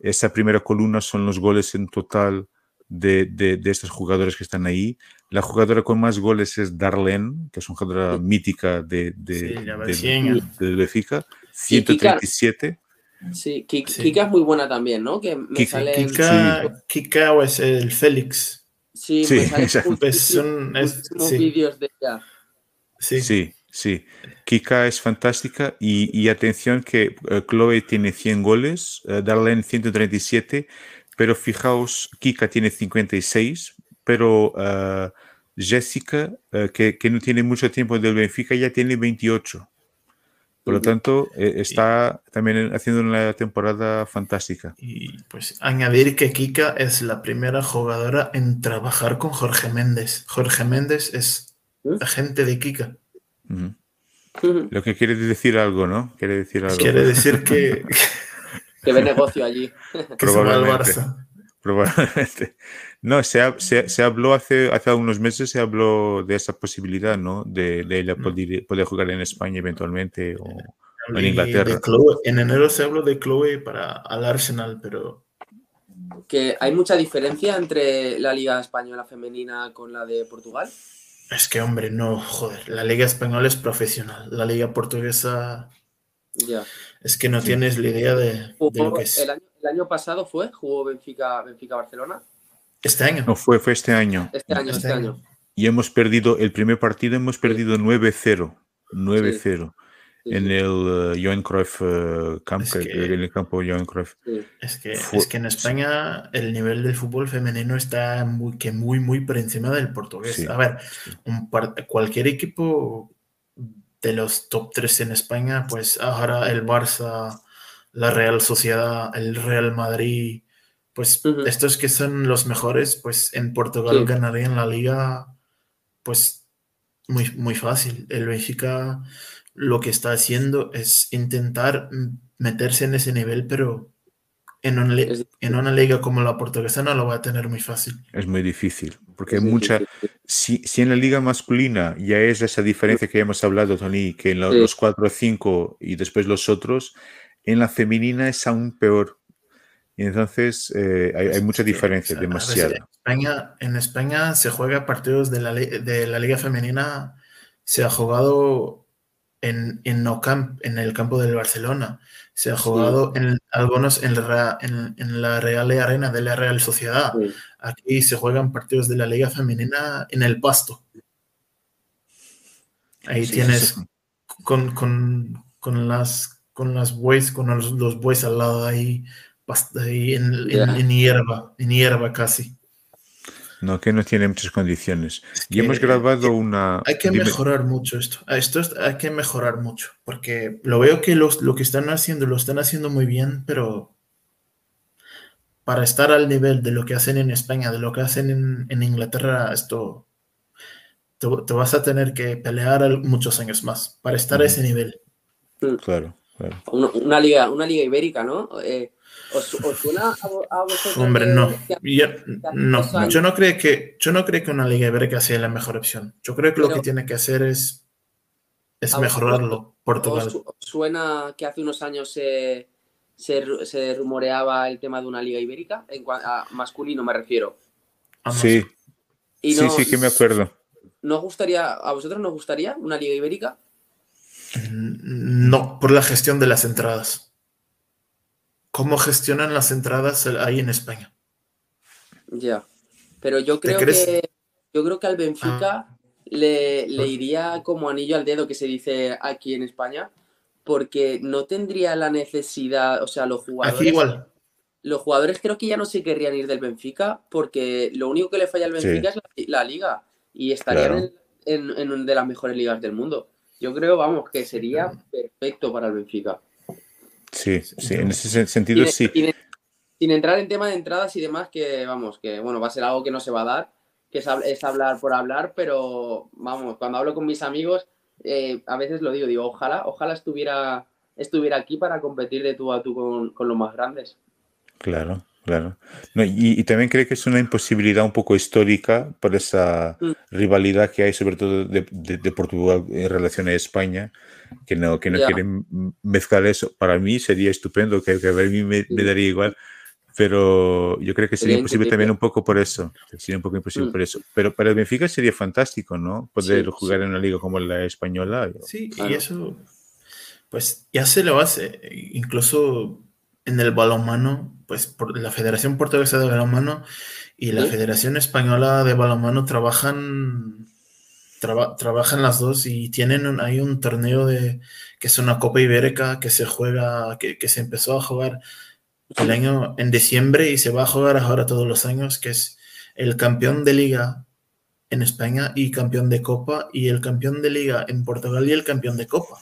[SPEAKER 1] esa primera columna son los goles en total de, de, de, estos jugadores que están ahí. La jugadora con más goles es Darlene, que es una jugadora mítica de, de,
[SPEAKER 3] sí,
[SPEAKER 1] de, Benfica, 137.
[SPEAKER 3] Sí, Kika, es muy buena también, ¿no? Que me
[SPEAKER 2] Kika, sale Kika, Kika o es el Félix.
[SPEAKER 3] Sí,
[SPEAKER 1] sí,
[SPEAKER 3] me
[SPEAKER 1] sale
[SPEAKER 2] pues son, es,
[SPEAKER 3] sí. vídeos de ella.
[SPEAKER 1] Sí. Sí. Kika es fantástica y, y atención que uh, Chloe tiene 100 goles, uh, Darlene 137, pero fijaos, Kika tiene 56, pero uh, Jessica, uh, que, que, no tiene mucho tiempo del Benfica, ya tiene 28. Por lo tanto, eh, está también haciendo una temporada fantástica.
[SPEAKER 2] Y pues añadir que Kika es la primera jugadora en trabajar con Jorge Méndez. Jorge Méndez es agente de Kika.
[SPEAKER 1] Uh -huh. Lo que quiere decir algo, ¿no? Quiere decir algo.
[SPEAKER 2] Quiere decir que...
[SPEAKER 3] que ve negocio allí.
[SPEAKER 2] que se va al Barça.
[SPEAKER 1] Probablemente. No, se, ha, se, se, habló hace, hace unos meses, se habló de esa posibilidad, ¿no? De, de ella poder, poder, jugar en España eventualmente o, o en Inglaterra.
[SPEAKER 2] Chloe, en enero se habló de Chloe para al Arsenal, pero...
[SPEAKER 3] ¿Que hay mucha diferencia entre la Liga Española Femenina con la de Portugal?
[SPEAKER 2] Es que, hombre, no, joder, la Liga Española es profesional, la Liga Portuguesa...
[SPEAKER 3] Ya.
[SPEAKER 2] Es que no sí. tienes la idea de, de, lo que es.
[SPEAKER 3] El año, el año pasado fue, jugó Benfica, Benfica Barcelona.
[SPEAKER 2] Este año.
[SPEAKER 1] No, fue, fue este año.
[SPEAKER 3] Este año, este, este año. año.
[SPEAKER 1] Y hemos perdido, el primer partido hemos perdido 9-0. 9-0. En el uh, Johan Cruyff uh, camp, es que, en el campo Johan Cruyff.
[SPEAKER 2] Es, que, es que en España el nivel del fútbol femenino está muy, que muy, muy por encima del portugués. Sí. A ver, un par, cualquier equipo de los top 3 en España, pues ahora el Barça, la Real Sociedad, el Real Madrid, pues uh -huh. estos que son los mejores, pues en Portugal sí. ganarían la liga, pues muy, muy fácil. El Benfica lo que está haciendo es intentar meterse en ese nivel, pero en una, en una, liga como la portuguesa no lo va a tener muy fácil.
[SPEAKER 1] Es muy difícil, porque hay mucha... Si, si, en la liga masculina ya es esa diferencia que hemos hablado, Tony, que en los, sí. los 4 o 5 y después los otros, en la femenina es aún peor. Y entonces eh, hay, hay, mucha diferencia, o sea, demasiada.
[SPEAKER 2] En España, en España se juega partidos de la, de la liga femenina, se ha jugado en, en el campo del Barcelona. Se ha jugado sí. en algunos en la, en, en la, Real Arena de la Real Sociedad. Sí. Aquí se juegan partidos de la Liga Femenina en el pasto. Ahí sí, tienes con, con, con, las con las bueyes, con los, los bueyes al lado ahí, ahí en, yeah. en, en, hierba, en hierba casi.
[SPEAKER 1] No, que no tiene muchas condiciones. Es y hemos grabado una...
[SPEAKER 2] Hay que mejorar mucho esto. Esto es, hay que mejorar mucho, porque lo veo que los, lo que están haciendo lo están haciendo muy bien, pero para estar al nivel de lo que hacen en España, de lo que hacen en, Inglaterra, esto te, vas a tener que pelear muchos años más para estar a ese nivel.
[SPEAKER 1] Mm. Claro, claro.
[SPEAKER 3] Una, liga, una liga ibérica, ¿no? Eh, ¿os, suena a, vosotros?
[SPEAKER 2] Hombre, no. yo, no. yo no creo que yo no creo que una liga ibérica sea la mejor opción. Yo creo que lo que tiene que hacer es, es mejorarlo. Portugal. ¿Os
[SPEAKER 3] suena que hace unos años se se, rumoreaba el tema de una liga ibérica, en a masculino me refiero.
[SPEAKER 1] Sí. sí, sí, que me acuerdo.
[SPEAKER 3] ¿No gustaría, a vosotros nos gustaría una liga ibérica?
[SPEAKER 2] No, por la gestión de las entradas. ¿Cómo gestionan las entradas ahí en España?
[SPEAKER 3] Ya. Pero yo creo que yo creo que al Benfica ah. le, le, iría como anillo al dedo que se dice aquí en España, porque no tendría la necesidad, o sea, los jugadores...
[SPEAKER 2] igual.
[SPEAKER 3] Los jugadores creo que ya no se querrían ir del Benfica porque lo único que le falla al Benfica es la, liga y estarían en, en, una de las mejores ligas del mundo. Yo creo, vamos, que sería perfecto para el Benfica.
[SPEAKER 1] Sí, sí, en ese sentido sí.
[SPEAKER 3] Sin, entrar en tema de entradas y demás, que vamos, que bueno, va a ser algo que no se va a dar, que es hablar por hablar, pero vamos, cuando hablo con mis amigos, eh, a veces lo digo, digo, ojalá, ojalá estuviera, estuviera aquí para competir de tú a tú con, los más grandes.
[SPEAKER 1] Claro, claro. y, también creo que es una imposibilidad un poco histórica por esa mm. rivalidad que hay, sobre todo de, Portugal en relación a España, que no, que no quieren mezclar eso. Para mí sería estupendo, que, que a mí me, daría igual, pero yo creo que sería imposible también un poco por eso. Sería un poco imposible mm. por eso. Pero para el Benfica sería fantástico, ¿no? Poder jugar en una liga como la española.
[SPEAKER 2] Sí, y eso, pues ya se lo hace. Incluso en el balonmano, pues por la Federación Portuguesa de Balonmano y la Federación Española de Balonmano trabajan, trabajan las dos y tienen hay un torneo de que es una Copa Ibérica que se juega, que, que se empezó a jugar el año en diciembre y se va a jugar ahora todos los años, que es el campeón de liga en España y campeón de Copa y el campeón de liga en Portugal y el campeón de Copa.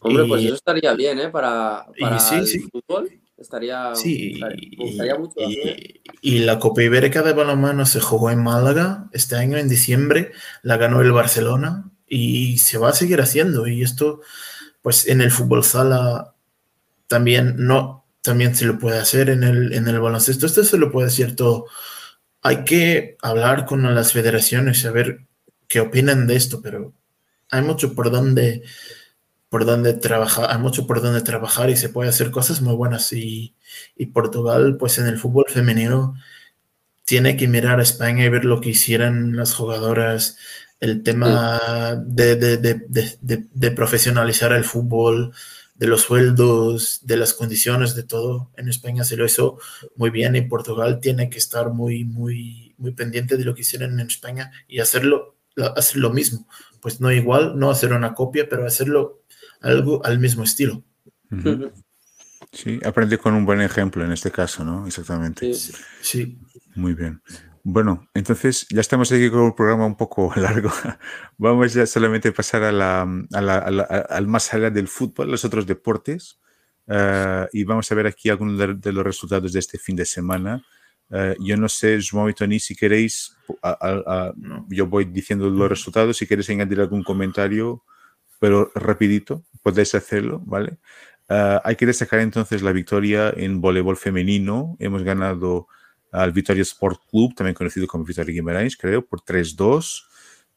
[SPEAKER 3] Hombre, pues eso estaría bien, ¿eh? Para, para
[SPEAKER 2] el
[SPEAKER 3] fútbol. Estaría,
[SPEAKER 2] sí, y, y, la Copa Ibérica de balonmano se jugó en Málaga este año, en diciembre, la ganó el Barcelona y se va a seguir haciendo. Y esto, pues en el fútbol sala también no, también se lo puede hacer en el, en el baloncesto. Esto se lo puede hacer todo. Hay que hablar con las federaciones, y saber qué opinan de esto, pero hay mucho por donde, por donde trabajar, hay mucho por donde trabajar y se puede hacer cosas muy buenas. Y, y Portugal, pues en el fútbol femenino, tiene que mirar a España y ver lo que hicieran las jugadoras, el tema de, de, de, de profesionalizar el fútbol, de los sueldos, de las condiciones, de todo. En España se lo hizo muy bien y Portugal tiene que estar muy, muy, muy pendiente de lo que hicieron en España y hacerlo, hacer lo mismo. Pues no igual, no hacer una copia, pero hacerlo algo al mismo estilo.
[SPEAKER 1] Sí, aprende con un buen ejemplo en este caso, ¿no? Exactamente.
[SPEAKER 2] sí.
[SPEAKER 1] Muy bien. Bueno, entonces ya estamos aquí con un programa un poco largo. Vamos ya solamente a pasar a la, al más allá del fútbol, los otros deportes. Eh, y vamos a ver aquí algunos de, los resultados de este fin de semana. Eh, yo no sé, João y Tony, si queréis, yo voy diciendo los resultados, si queréis añadir algún comentario, pero rapidito, podéis hacerlo, ¿vale? Eh, hay que destacar entonces la victoria en voleibol femenino. Hemos ganado al Vitoria Sport Club, también conocido como Vitoria Guimarães, creo, por 3-2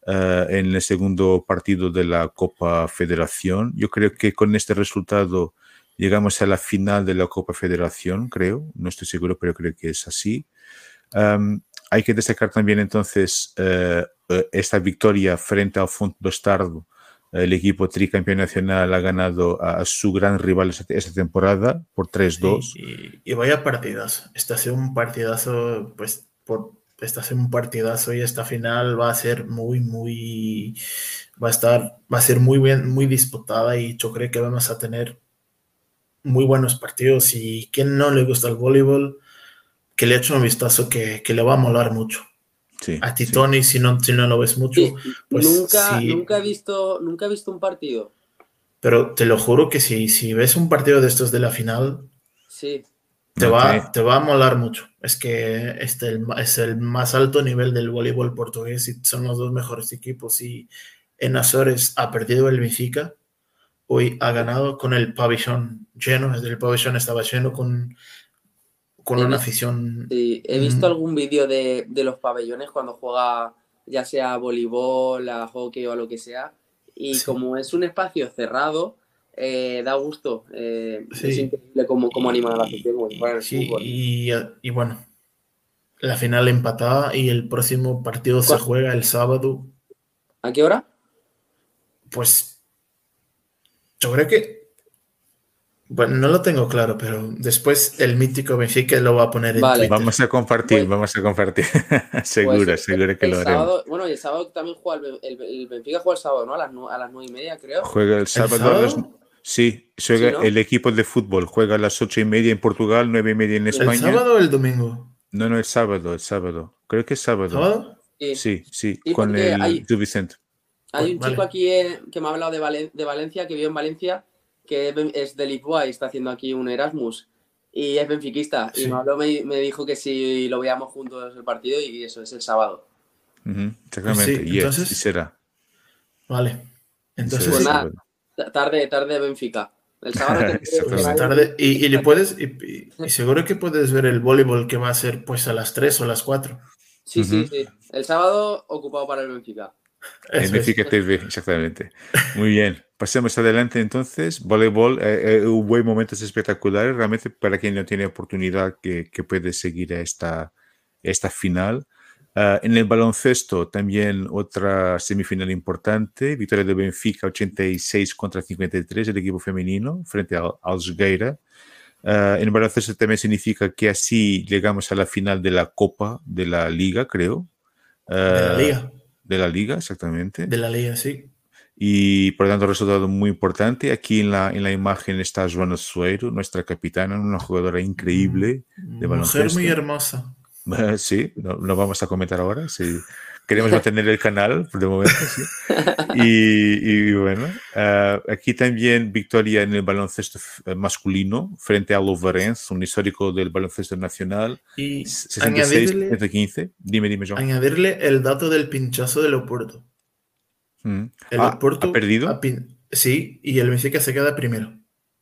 [SPEAKER 1] eh, en el segundo partido de la Copa Federación. Yo creo que con este resultado llegamos a la final de la Copa Federación, creo. No estoy seguro, pero creo que es así. hay que destacar también entonces eh, esta victoria frente al Font Bastardo el equipo tricampeón nacional ha ganado a su gran rival esta temporada por 3-2.
[SPEAKER 2] y, vaya partidas. Este ha un partidazo, pues, por, este ha un partidazo y esta final va a ser muy, muy, va a estar, va a ser muy bien, muy disputada y yo creo que vamos a tener muy buenos partidos y quien no le gusta el voleibol, que le eche un vistazo que, que le va a molar mucho a ti, Tony, si no, si no lo ves mucho. pues
[SPEAKER 3] nunca, nunca, he visto, nunca he visto un partido.
[SPEAKER 2] Pero te lo juro que si, si ves un partido de estos de la final,
[SPEAKER 3] sí.
[SPEAKER 2] Te, va, te va a molar mucho. Es que este es el más alto nivel del voleibol portugués y son los dos mejores equipos. Y en Azores ha perdido el Benfica, hoy ha ganado con el pabellón lleno. Desde el pabellón estaba lleno con, con una afición.
[SPEAKER 3] Sí, he visto algún vídeo de, de, los pabellones cuando juega, ya sea voleibol, a hockey o a lo que sea. Y como es un espacio cerrado, eh, da gusto. Eh, es increíble cómo, cómo anima a la afición
[SPEAKER 2] y, y, bueno, la final empatada y el próximo partido se juega el sábado.
[SPEAKER 3] ¿A qué hora?
[SPEAKER 2] Pues yo creo que. Bueno, no lo tengo claro, pero después el mítico Benfica lo va a poner en
[SPEAKER 1] vale. Vamos a compartir, vamos a compartir. seguro, pues, seguro que lo haremos.
[SPEAKER 3] Bueno, y el sábado también juega el, el, Benfica juega el sábado, ¿no? A las, a las nueve y media, creo.
[SPEAKER 1] Juega el sábado, Sí, juega el equipo de fútbol juega a las ocho y media en Portugal, nueve y media en España. ¿El
[SPEAKER 2] sábado o el domingo?
[SPEAKER 1] No, no, el sábado, el sábado. Creo que es sábado.
[SPEAKER 2] ¿Sábado?
[SPEAKER 1] Sí, sí, con el hay, Vicente.
[SPEAKER 3] Hay un chico aquí eh, que me ha hablado de, de, Valencia, que vive en Valencia, que es de Lisboa y está haciendo aquí un Erasmus. Y es benfiquista. Y me, habló, me, dijo que si lo veíamos juntos el partido y eso es el sábado.
[SPEAKER 1] exactamente, y, entonces, será.
[SPEAKER 2] Vale. Entonces,
[SPEAKER 3] pues nada, Tarde, tarde Benfica. El sábado
[SPEAKER 2] tarde, y, y, le puedes, y, seguro que puedes ver el voleibol que va a ser pues a las 3 o las 4.
[SPEAKER 3] Sí, sí, sí. El sábado ocupado para el Benfica.
[SPEAKER 1] El Benfica TV, exactamente. Muy bien. Pasemos adelante entonces. Voleibol, eh, eh, hubo momentos espectaculares. Realmente, para quien no tiene oportunidad, que, que puede seguir a esta, esta final. Uh, en el baloncesto también otra semifinal importante, victoria de Benfica 86 contra 53, el equipo femenino frente al Algeira. Uh, en el baloncesto también significa que así llegamos a la final de la Copa de la Liga, creo.
[SPEAKER 2] Uh, de la Liga.
[SPEAKER 1] De la Liga, exactamente.
[SPEAKER 2] De la Liga, sí.
[SPEAKER 1] Y por lo tanto, resultado muy importante. Aquí en la, en la imagen está Joana Sueiro, nuestra capitana, una jugadora increíble de baloncesto.
[SPEAKER 2] Mujer muy hermosa.
[SPEAKER 1] Sí, no, vamos a comentar ahora. Sí. Queremos mantener el canal por de momento. Sí. Y, bueno, uh, aquí también victoria en el baloncesto masculino frente a Lovarense, un histórico del baloncesto nacional.
[SPEAKER 2] Y 66 15.
[SPEAKER 1] Dime, dime, John.
[SPEAKER 2] Añadirle el dato del pinchazo del Oporto.
[SPEAKER 1] Mm. El ah, Oporto ¿ha perdido?
[SPEAKER 2] sí, y el Benfica se queda primero.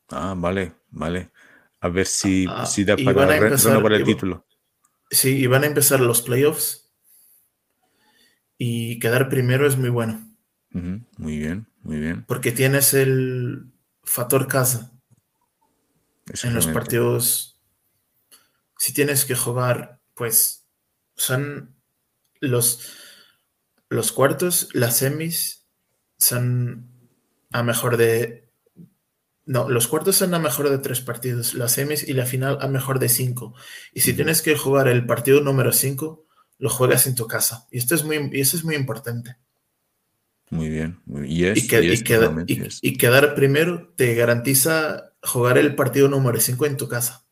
[SPEAKER 1] Ah, vale, vale. A ver si, ah, si da para renovar el título.
[SPEAKER 2] Sí, y van a empezar los playoffs. Y quedar primero es muy bueno.
[SPEAKER 1] Muy bien, muy bien.
[SPEAKER 2] Porque tienes el factor casa. En los partidos. Si tienes que jugar, pues son los, los cuartos, las semis, son a mejor de no, los cuartos son a mejor de tres partidos, las semis y la final a mejor de cinco. Y si tienes que jugar el partido número cinco, lo juegas en tu casa. Y esto es muy, y eso es muy importante.
[SPEAKER 1] Muy bien. Y, es,
[SPEAKER 2] y, quedar primero te garantiza jugar el partido número cinco en tu casa.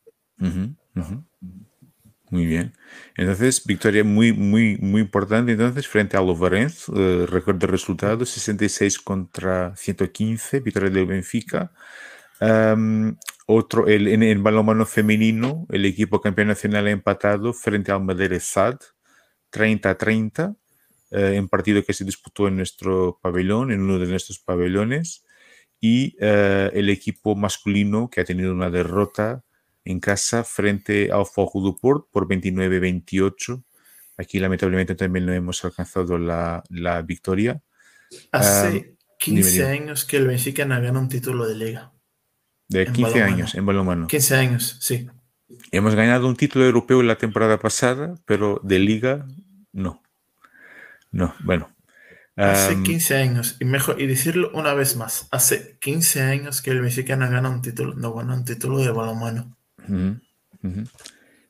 [SPEAKER 1] Muy bien. Entonces, victoria muy, muy, muy importante entonces frente a Lovarense. Uh, récord de resultados, 66 contra 115, victoria del Benfica. Um, otro, el, en balonmano femenino, el equipo campeón nacional ha empatado frente al Madeira SAD, 30 a 30, uh, en partido que se disputó en nuestro pabellón, en uno de nuestros pabellones. Y uh, el equipo masculino, que ha tenido una derrota en casa frente al Fogo do Porto por 29-28. Aquí lamentablemente también no hemos alcanzado la, la victoria.
[SPEAKER 2] Hace 15 ah, años que el Benfica no gana un título de liga.
[SPEAKER 1] De 15 años en balonmano.
[SPEAKER 2] 15 años, sí.
[SPEAKER 1] Hemos ganado un título europeo la temporada pasada, pero de liga no. No, bueno.
[SPEAKER 2] Hace 15 años, y mejor, y decirlo una vez más, hace 15 años que el Benfica no gana un título, no gana un título de balonmano.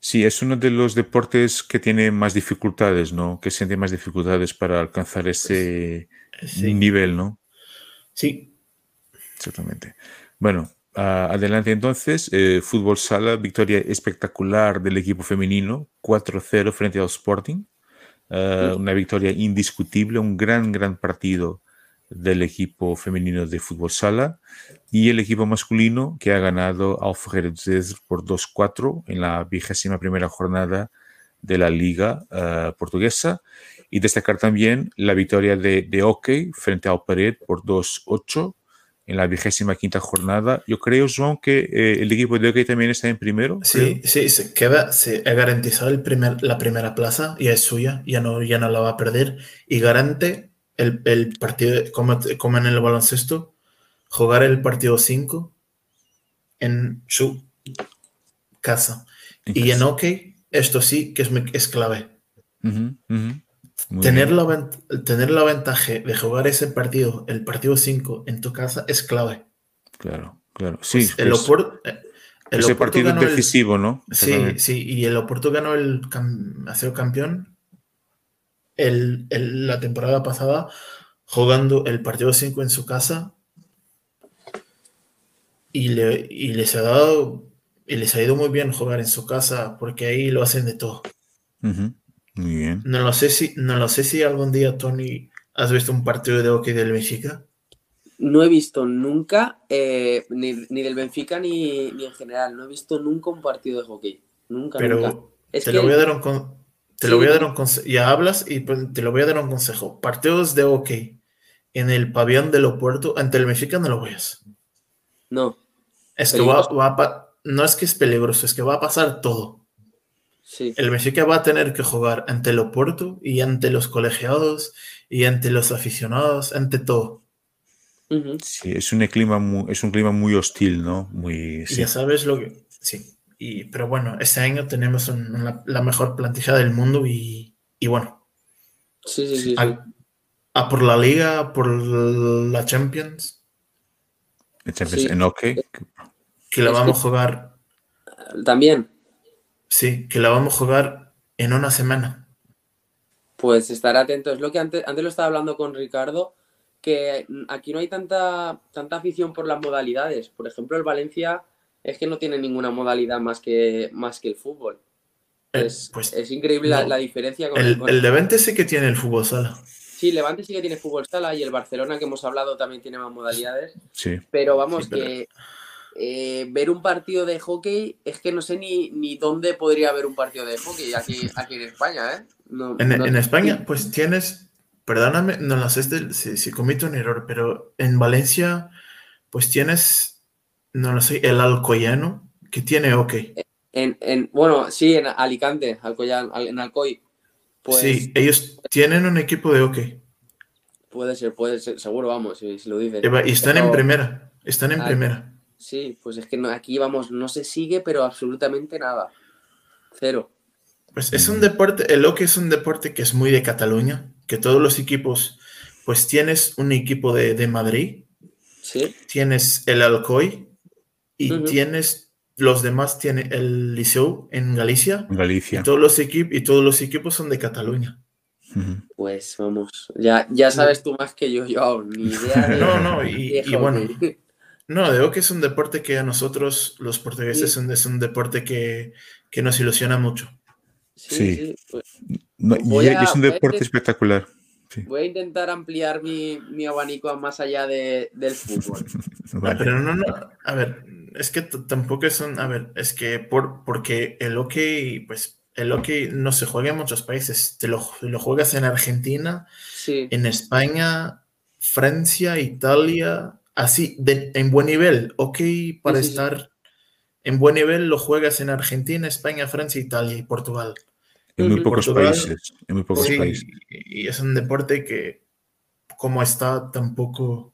[SPEAKER 1] Sí, es uno de los deportes que tiene más dificultades, ¿no? Que siente más dificultades para alcanzar ese nivel, ¿no?
[SPEAKER 2] Sí.
[SPEAKER 1] Exactamente. Bueno, adelante entonces. Eh, fútbol sala, victoria espectacular del equipo femenino, 4-0 frente al Sporting. Ah, una victoria indiscutible, un gran, gran partido del equipo femenino de fútbol sala y el equipo masculino que ha ganado Alfredo por 2-4 en la vigésima primera jornada de la Liga eh, Portuguesa. Y destacar también la victoria de, de Hockey frente al Pared por 2-8 en la vigésima quinta jornada. Yo creo, Joan, que eh, el equipo de Hockey también está en primero.
[SPEAKER 2] Sí, sí, se queda, se ha garantizado el primer, la primera plaza, ya es suya, ya no, ya no la va a perder. Y garante el, el partido, como, como en el baloncesto, jugar el partido 5 en su casa. y en hockey, esto sí que es, es clave. tener, la, tener la ventaja de jugar ese partido, el partido 5 en tu casa, es clave.
[SPEAKER 1] Claro, claro. Sí,
[SPEAKER 2] pues el, Oporto, el
[SPEAKER 1] ese partido decisivo, ¿no?
[SPEAKER 2] Sí, sí, y el Oporto ganó el ha sido campeón el, el, la temporada pasada jugando el partido 5 en su casa y, le, y les ha dado y les ha ido muy bien jugar en su casa porque ahí lo hacen de todo.
[SPEAKER 1] Muy bien.
[SPEAKER 2] No lo sé si, no lo sé si algún día, Tony, has visto un partido de hockey del Benfica.
[SPEAKER 3] No he visto nunca, eh, ni, ni, del Benfica ni, ni, en general, no he visto nunca un partido de hockey. Nunca,
[SPEAKER 2] Pero
[SPEAKER 3] nunca.
[SPEAKER 2] Es te que... lo voy a dar un, te sí, lo voy a dar un consejo. Ya hablas y pues, te lo voy a dar un consejo. Partidos de hockey en el pabellón de Lopuerto, ante el Benfica no lo veas.
[SPEAKER 3] No.
[SPEAKER 2] Es que va, va no es que es peligroso, es que va a pasar todo.
[SPEAKER 3] Sí.
[SPEAKER 2] El Benfica va a tener que jugar ante el Oporto y ante los colegiados y ante los aficionados, ante todo.
[SPEAKER 3] Uh -huh.
[SPEAKER 1] Sí, es un clima muy, es un clima muy hostil, ¿no? Muy, sí.
[SPEAKER 2] Ya sabes lo que. Sí. Y, pero bueno, este año tenemos un, la, la, mejor plantilla del mundo y, y bueno.
[SPEAKER 3] Sí, sí, sí.
[SPEAKER 2] A,
[SPEAKER 3] sí.
[SPEAKER 2] a, por la Liga, a por la Champions.
[SPEAKER 1] Champions
[SPEAKER 3] Sí.
[SPEAKER 1] en hockey.
[SPEAKER 2] Que la
[SPEAKER 3] Es
[SPEAKER 2] vamos a jugar.
[SPEAKER 3] También,
[SPEAKER 2] Sí, que la vamos a jugar en una semana.
[SPEAKER 3] pues estar atentos. Lo que antes, antes lo estaba hablando con Ricardo, que aquí no hay tanta, tanta afición por las modalidades. Por ejemplo, el Valencia es que no tiene ninguna modalidad más que, más que el fútbol.
[SPEAKER 2] Eh,
[SPEAKER 3] Es,
[SPEAKER 2] pues
[SPEAKER 3] es increíble la,
[SPEAKER 2] no.
[SPEAKER 3] la diferencia con
[SPEAKER 2] el,
[SPEAKER 3] con-
[SPEAKER 2] el Levante sí que tiene el fútbol sala.
[SPEAKER 3] Sí, Levante sí que tiene fútbol sala y el Barcelona, que hemos hablado, también tiene más modalidades.
[SPEAKER 1] Sí.
[SPEAKER 3] Pero vamos,
[SPEAKER 2] Sí, pero-
[SPEAKER 3] que eh, ver un partido de hockey es que no sé ni, ni dónde podría haber un partido de hockey aquí, aquí en España, ¿eh? No-
[SPEAKER 2] En,
[SPEAKER 3] no-
[SPEAKER 2] en España, pues tienes, perdóname, no lo sé este- si, si cometo un error, pero en Valencia, pues tienes, no lo sé, el Alcoyano, que tiene hockey.
[SPEAKER 3] En, en- bueno, sí, en Alicante, Alcoyán, al- en Alcoy. Pues
[SPEAKER 2] sí, ellos tienen un equipo de hockey.
[SPEAKER 3] puede ser, puede ser, seguro, vamos, si, si lo dices.
[SPEAKER 2] Y están en primera, están en
[SPEAKER 3] Ah,
[SPEAKER 2] primera.
[SPEAKER 3] Sí, pues es que no- aquí, vamos, no se sigue, pero absolutamente nada. Cero.
[SPEAKER 2] Pues es un deporte, el hockey es un deporte que es muy de Cataluña, que todos los equipos, pues tienes un equipo de, de Madrid,
[SPEAKER 3] Sí,
[SPEAKER 2] tienes el Alcoy y tienes, los demás tiene el Liceu en Galicia.
[SPEAKER 1] Galicia.
[SPEAKER 2] Y todos los equipos y todos los equipos son de Cataluña.
[SPEAKER 3] Pues vamos. Ya, ya sabes tú más que yo, yo, ni idea de.
[SPEAKER 2] No, no, y, bueno, no, de hockey es un deporte que a nosotros, los portugueses,
[SPEAKER 3] Sí.
[SPEAKER 2] es un- deporte que, que nos ilusiona mucho.
[SPEAKER 3] Sí,
[SPEAKER 1] Sí.
[SPEAKER 3] sí, pues
[SPEAKER 1] No, y
[SPEAKER 3] a-
[SPEAKER 1] es un deporte espectacular. Sí.
[SPEAKER 3] voy a intentar ampliar mi, mi abanico a más allá de, del fútbol.
[SPEAKER 1] Vale.
[SPEAKER 2] Pero no, no, a ver, es que tampoco es un, a ver, es que por, porque el hockey, pues el hockey no se juega en muchos países, te lo, lo juegas en Argentina,
[SPEAKER 3] Sí,
[SPEAKER 2] en España, Francia, Italia, así, de- en buen nivel, ok, para
[SPEAKER 3] Sí, sí, sí.
[SPEAKER 2] estar en buen nivel lo juegas en Argentina, España, Francia, Italia y Portugal.
[SPEAKER 1] En muy pocos
[SPEAKER 2] Portugal.
[SPEAKER 1] países. En muy pocos
[SPEAKER 2] Sí,
[SPEAKER 1] países.
[SPEAKER 2] y es un deporte que como está tampoco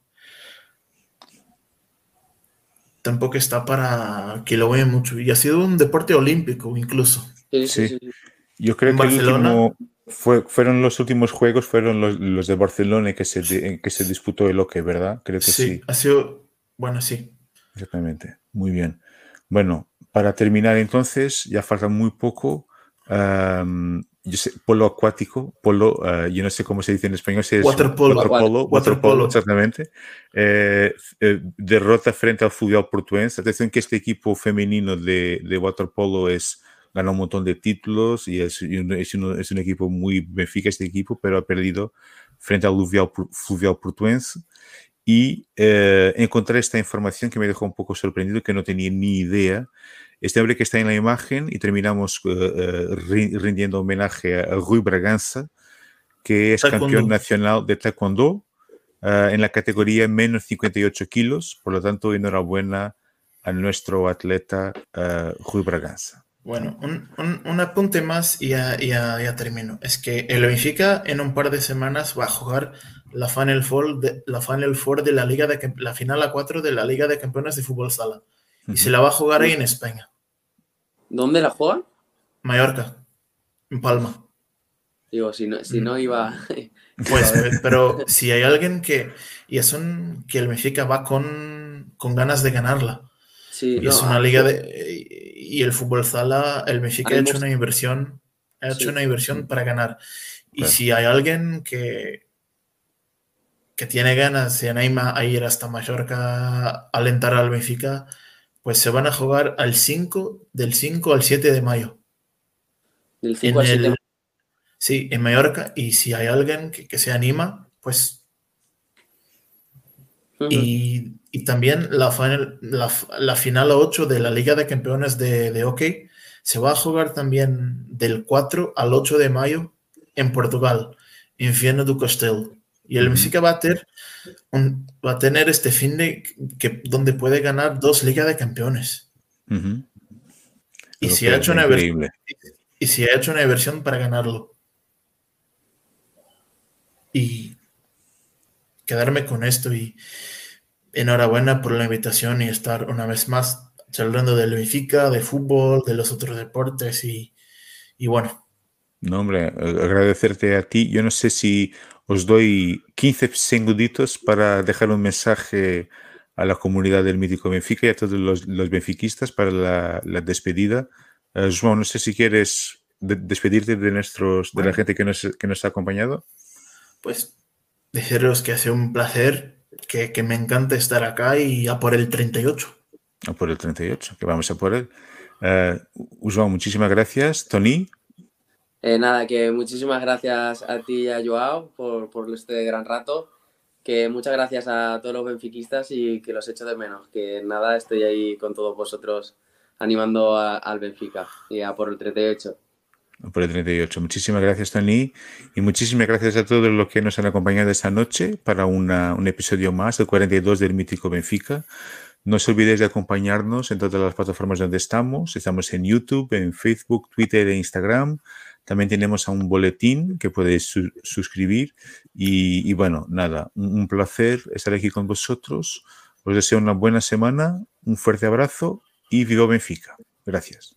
[SPEAKER 2] tampoco está para que lo vean mucho y ha sido un deporte olímpico incluso.
[SPEAKER 3] sí,
[SPEAKER 1] Sí.
[SPEAKER 3] sí, sí.
[SPEAKER 1] Yo creo
[SPEAKER 2] En
[SPEAKER 1] que el último fue, fueron los últimos juegos, fueron los, los de Barcelona que se, que se disputó el hockey, ¿verdad? Creo que
[SPEAKER 2] Sí,
[SPEAKER 1] sí.
[SPEAKER 2] ha sido bueno, sí.
[SPEAKER 1] Exactamente. Muy bien. Bueno, para terminar entonces, ya falta muy poco. Am, yo sé, polo acuático, polo, ah, yo no sé cómo se dice en español, si es
[SPEAKER 2] Waterpolo.
[SPEAKER 1] waterpolo,
[SPEAKER 2] Waterpolo.
[SPEAKER 1] exactamente. Eh, eh, derrota frente al fútbol portuense. Atención que este equipo femenino de, de waterpolo es ganó un montón de títulos y es, y un- es, es un equipo muy Benfica este equipo, pero ha perdido frente al Fluvial, Fluvial Portuense. Y eh, encontré esta información que me dejó un poco sorprendido, que no tenía ni idea. Este hombre que está en la imagen y terminamos eh, rindiendo homenaje a Rui Braganza, que es campeón nacional de taekwondo en la categoría menos 58 kilos. Por lo tanto, enhorabuena a nuestro atleta Rui Braganza.
[SPEAKER 2] Bueno, un, apunte más y ya, termino. Es que el Benfica en un par de semanas va a jugar la Final Four de la, Final Four de la, Liga de, la final a 4 de la Liga de Campeones de Fútbol Sala. Y se la va a jugar ahí en España.
[SPEAKER 3] ¿Dónde la juega?
[SPEAKER 2] Mallorca, en Palma.
[SPEAKER 3] Digo, si no, si no iba...
[SPEAKER 2] Pues, pero si hay alguien que... Y es un, que el Benfica va con, con ganas de ganarla. Sí, y es una ah, liga de y el fútbol sala, el Benfica ha hecho una inversión, ha hecho una inversión para ganar. Y si hay alguien que, que tiene ganas, se anima a ir hasta Mallorca a alentar al Benfica, pues se van a jugar al 5, del 5 al 7 de mayo.
[SPEAKER 3] Del 5 al 7
[SPEAKER 2] Sí, en Mallorca. Y si hay alguien que, se anima, pues... y, y también la final, la, la final 8 de la Liga de Campeones de, de Hockey se va a jugar también del 4 al 8 de mayo en Portugal, en Viena do Castelo. Y el Benfica va a va a tener este fin de que, donde puede ganar dos Ligas de Campeones. Y si, ha hecho una y si ha hecho una versión para ganarlo. Y quedarme con esto y, enhorabuena por la invitación y estar una vez más charlando del Benfica, de fútbol, de los otros deportes y, bueno.
[SPEAKER 1] No, hombre, agradecerte a ti. Yo no sé si os doy 15 segunditos para dejar un mensaje a la comunidad del mítico Benfica y a todos los, los benfiquistas para la, despedida. Uh, no sé si quieres despedirte de nuestros, de la gente que nos, que nos ha acompañado.
[SPEAKER 2] Pues deciros que ha sido un placer que, me encanta estar acá y a por el 38.
[SPEAKER 1] A por el 38, que vamos a por él. Uh, muchísimas gracias. Tony.
[SPEAKER 3] Eh, nada, que muchísimas gracias a ti y a Joao por, por, este gran rato. Que muchas gracias a todos los benfiquistas y que los echo de menos. Que nada, estoy ahí con todos vosotros animando al Benfica y a por el 38
[SPEAKER 1] por el 38. Muchísimas gracias, Tony, y muchísimas gracias a todos los que nos han acompañado esta noche para un episodio más, el 42 del Mítico Benfica. No os olvidéis de acompañarnos en todas las plataformas donde estamos. Estamos en YouTube, en Facebook, Twitter e Instagram. También tenemos a un boletín que podéis suscribir. Y, bueno, nada, un, placer estar aquí con vosotros. Os deseo una buena semana, un fuerte abrazo y viva Benfica. Gracias.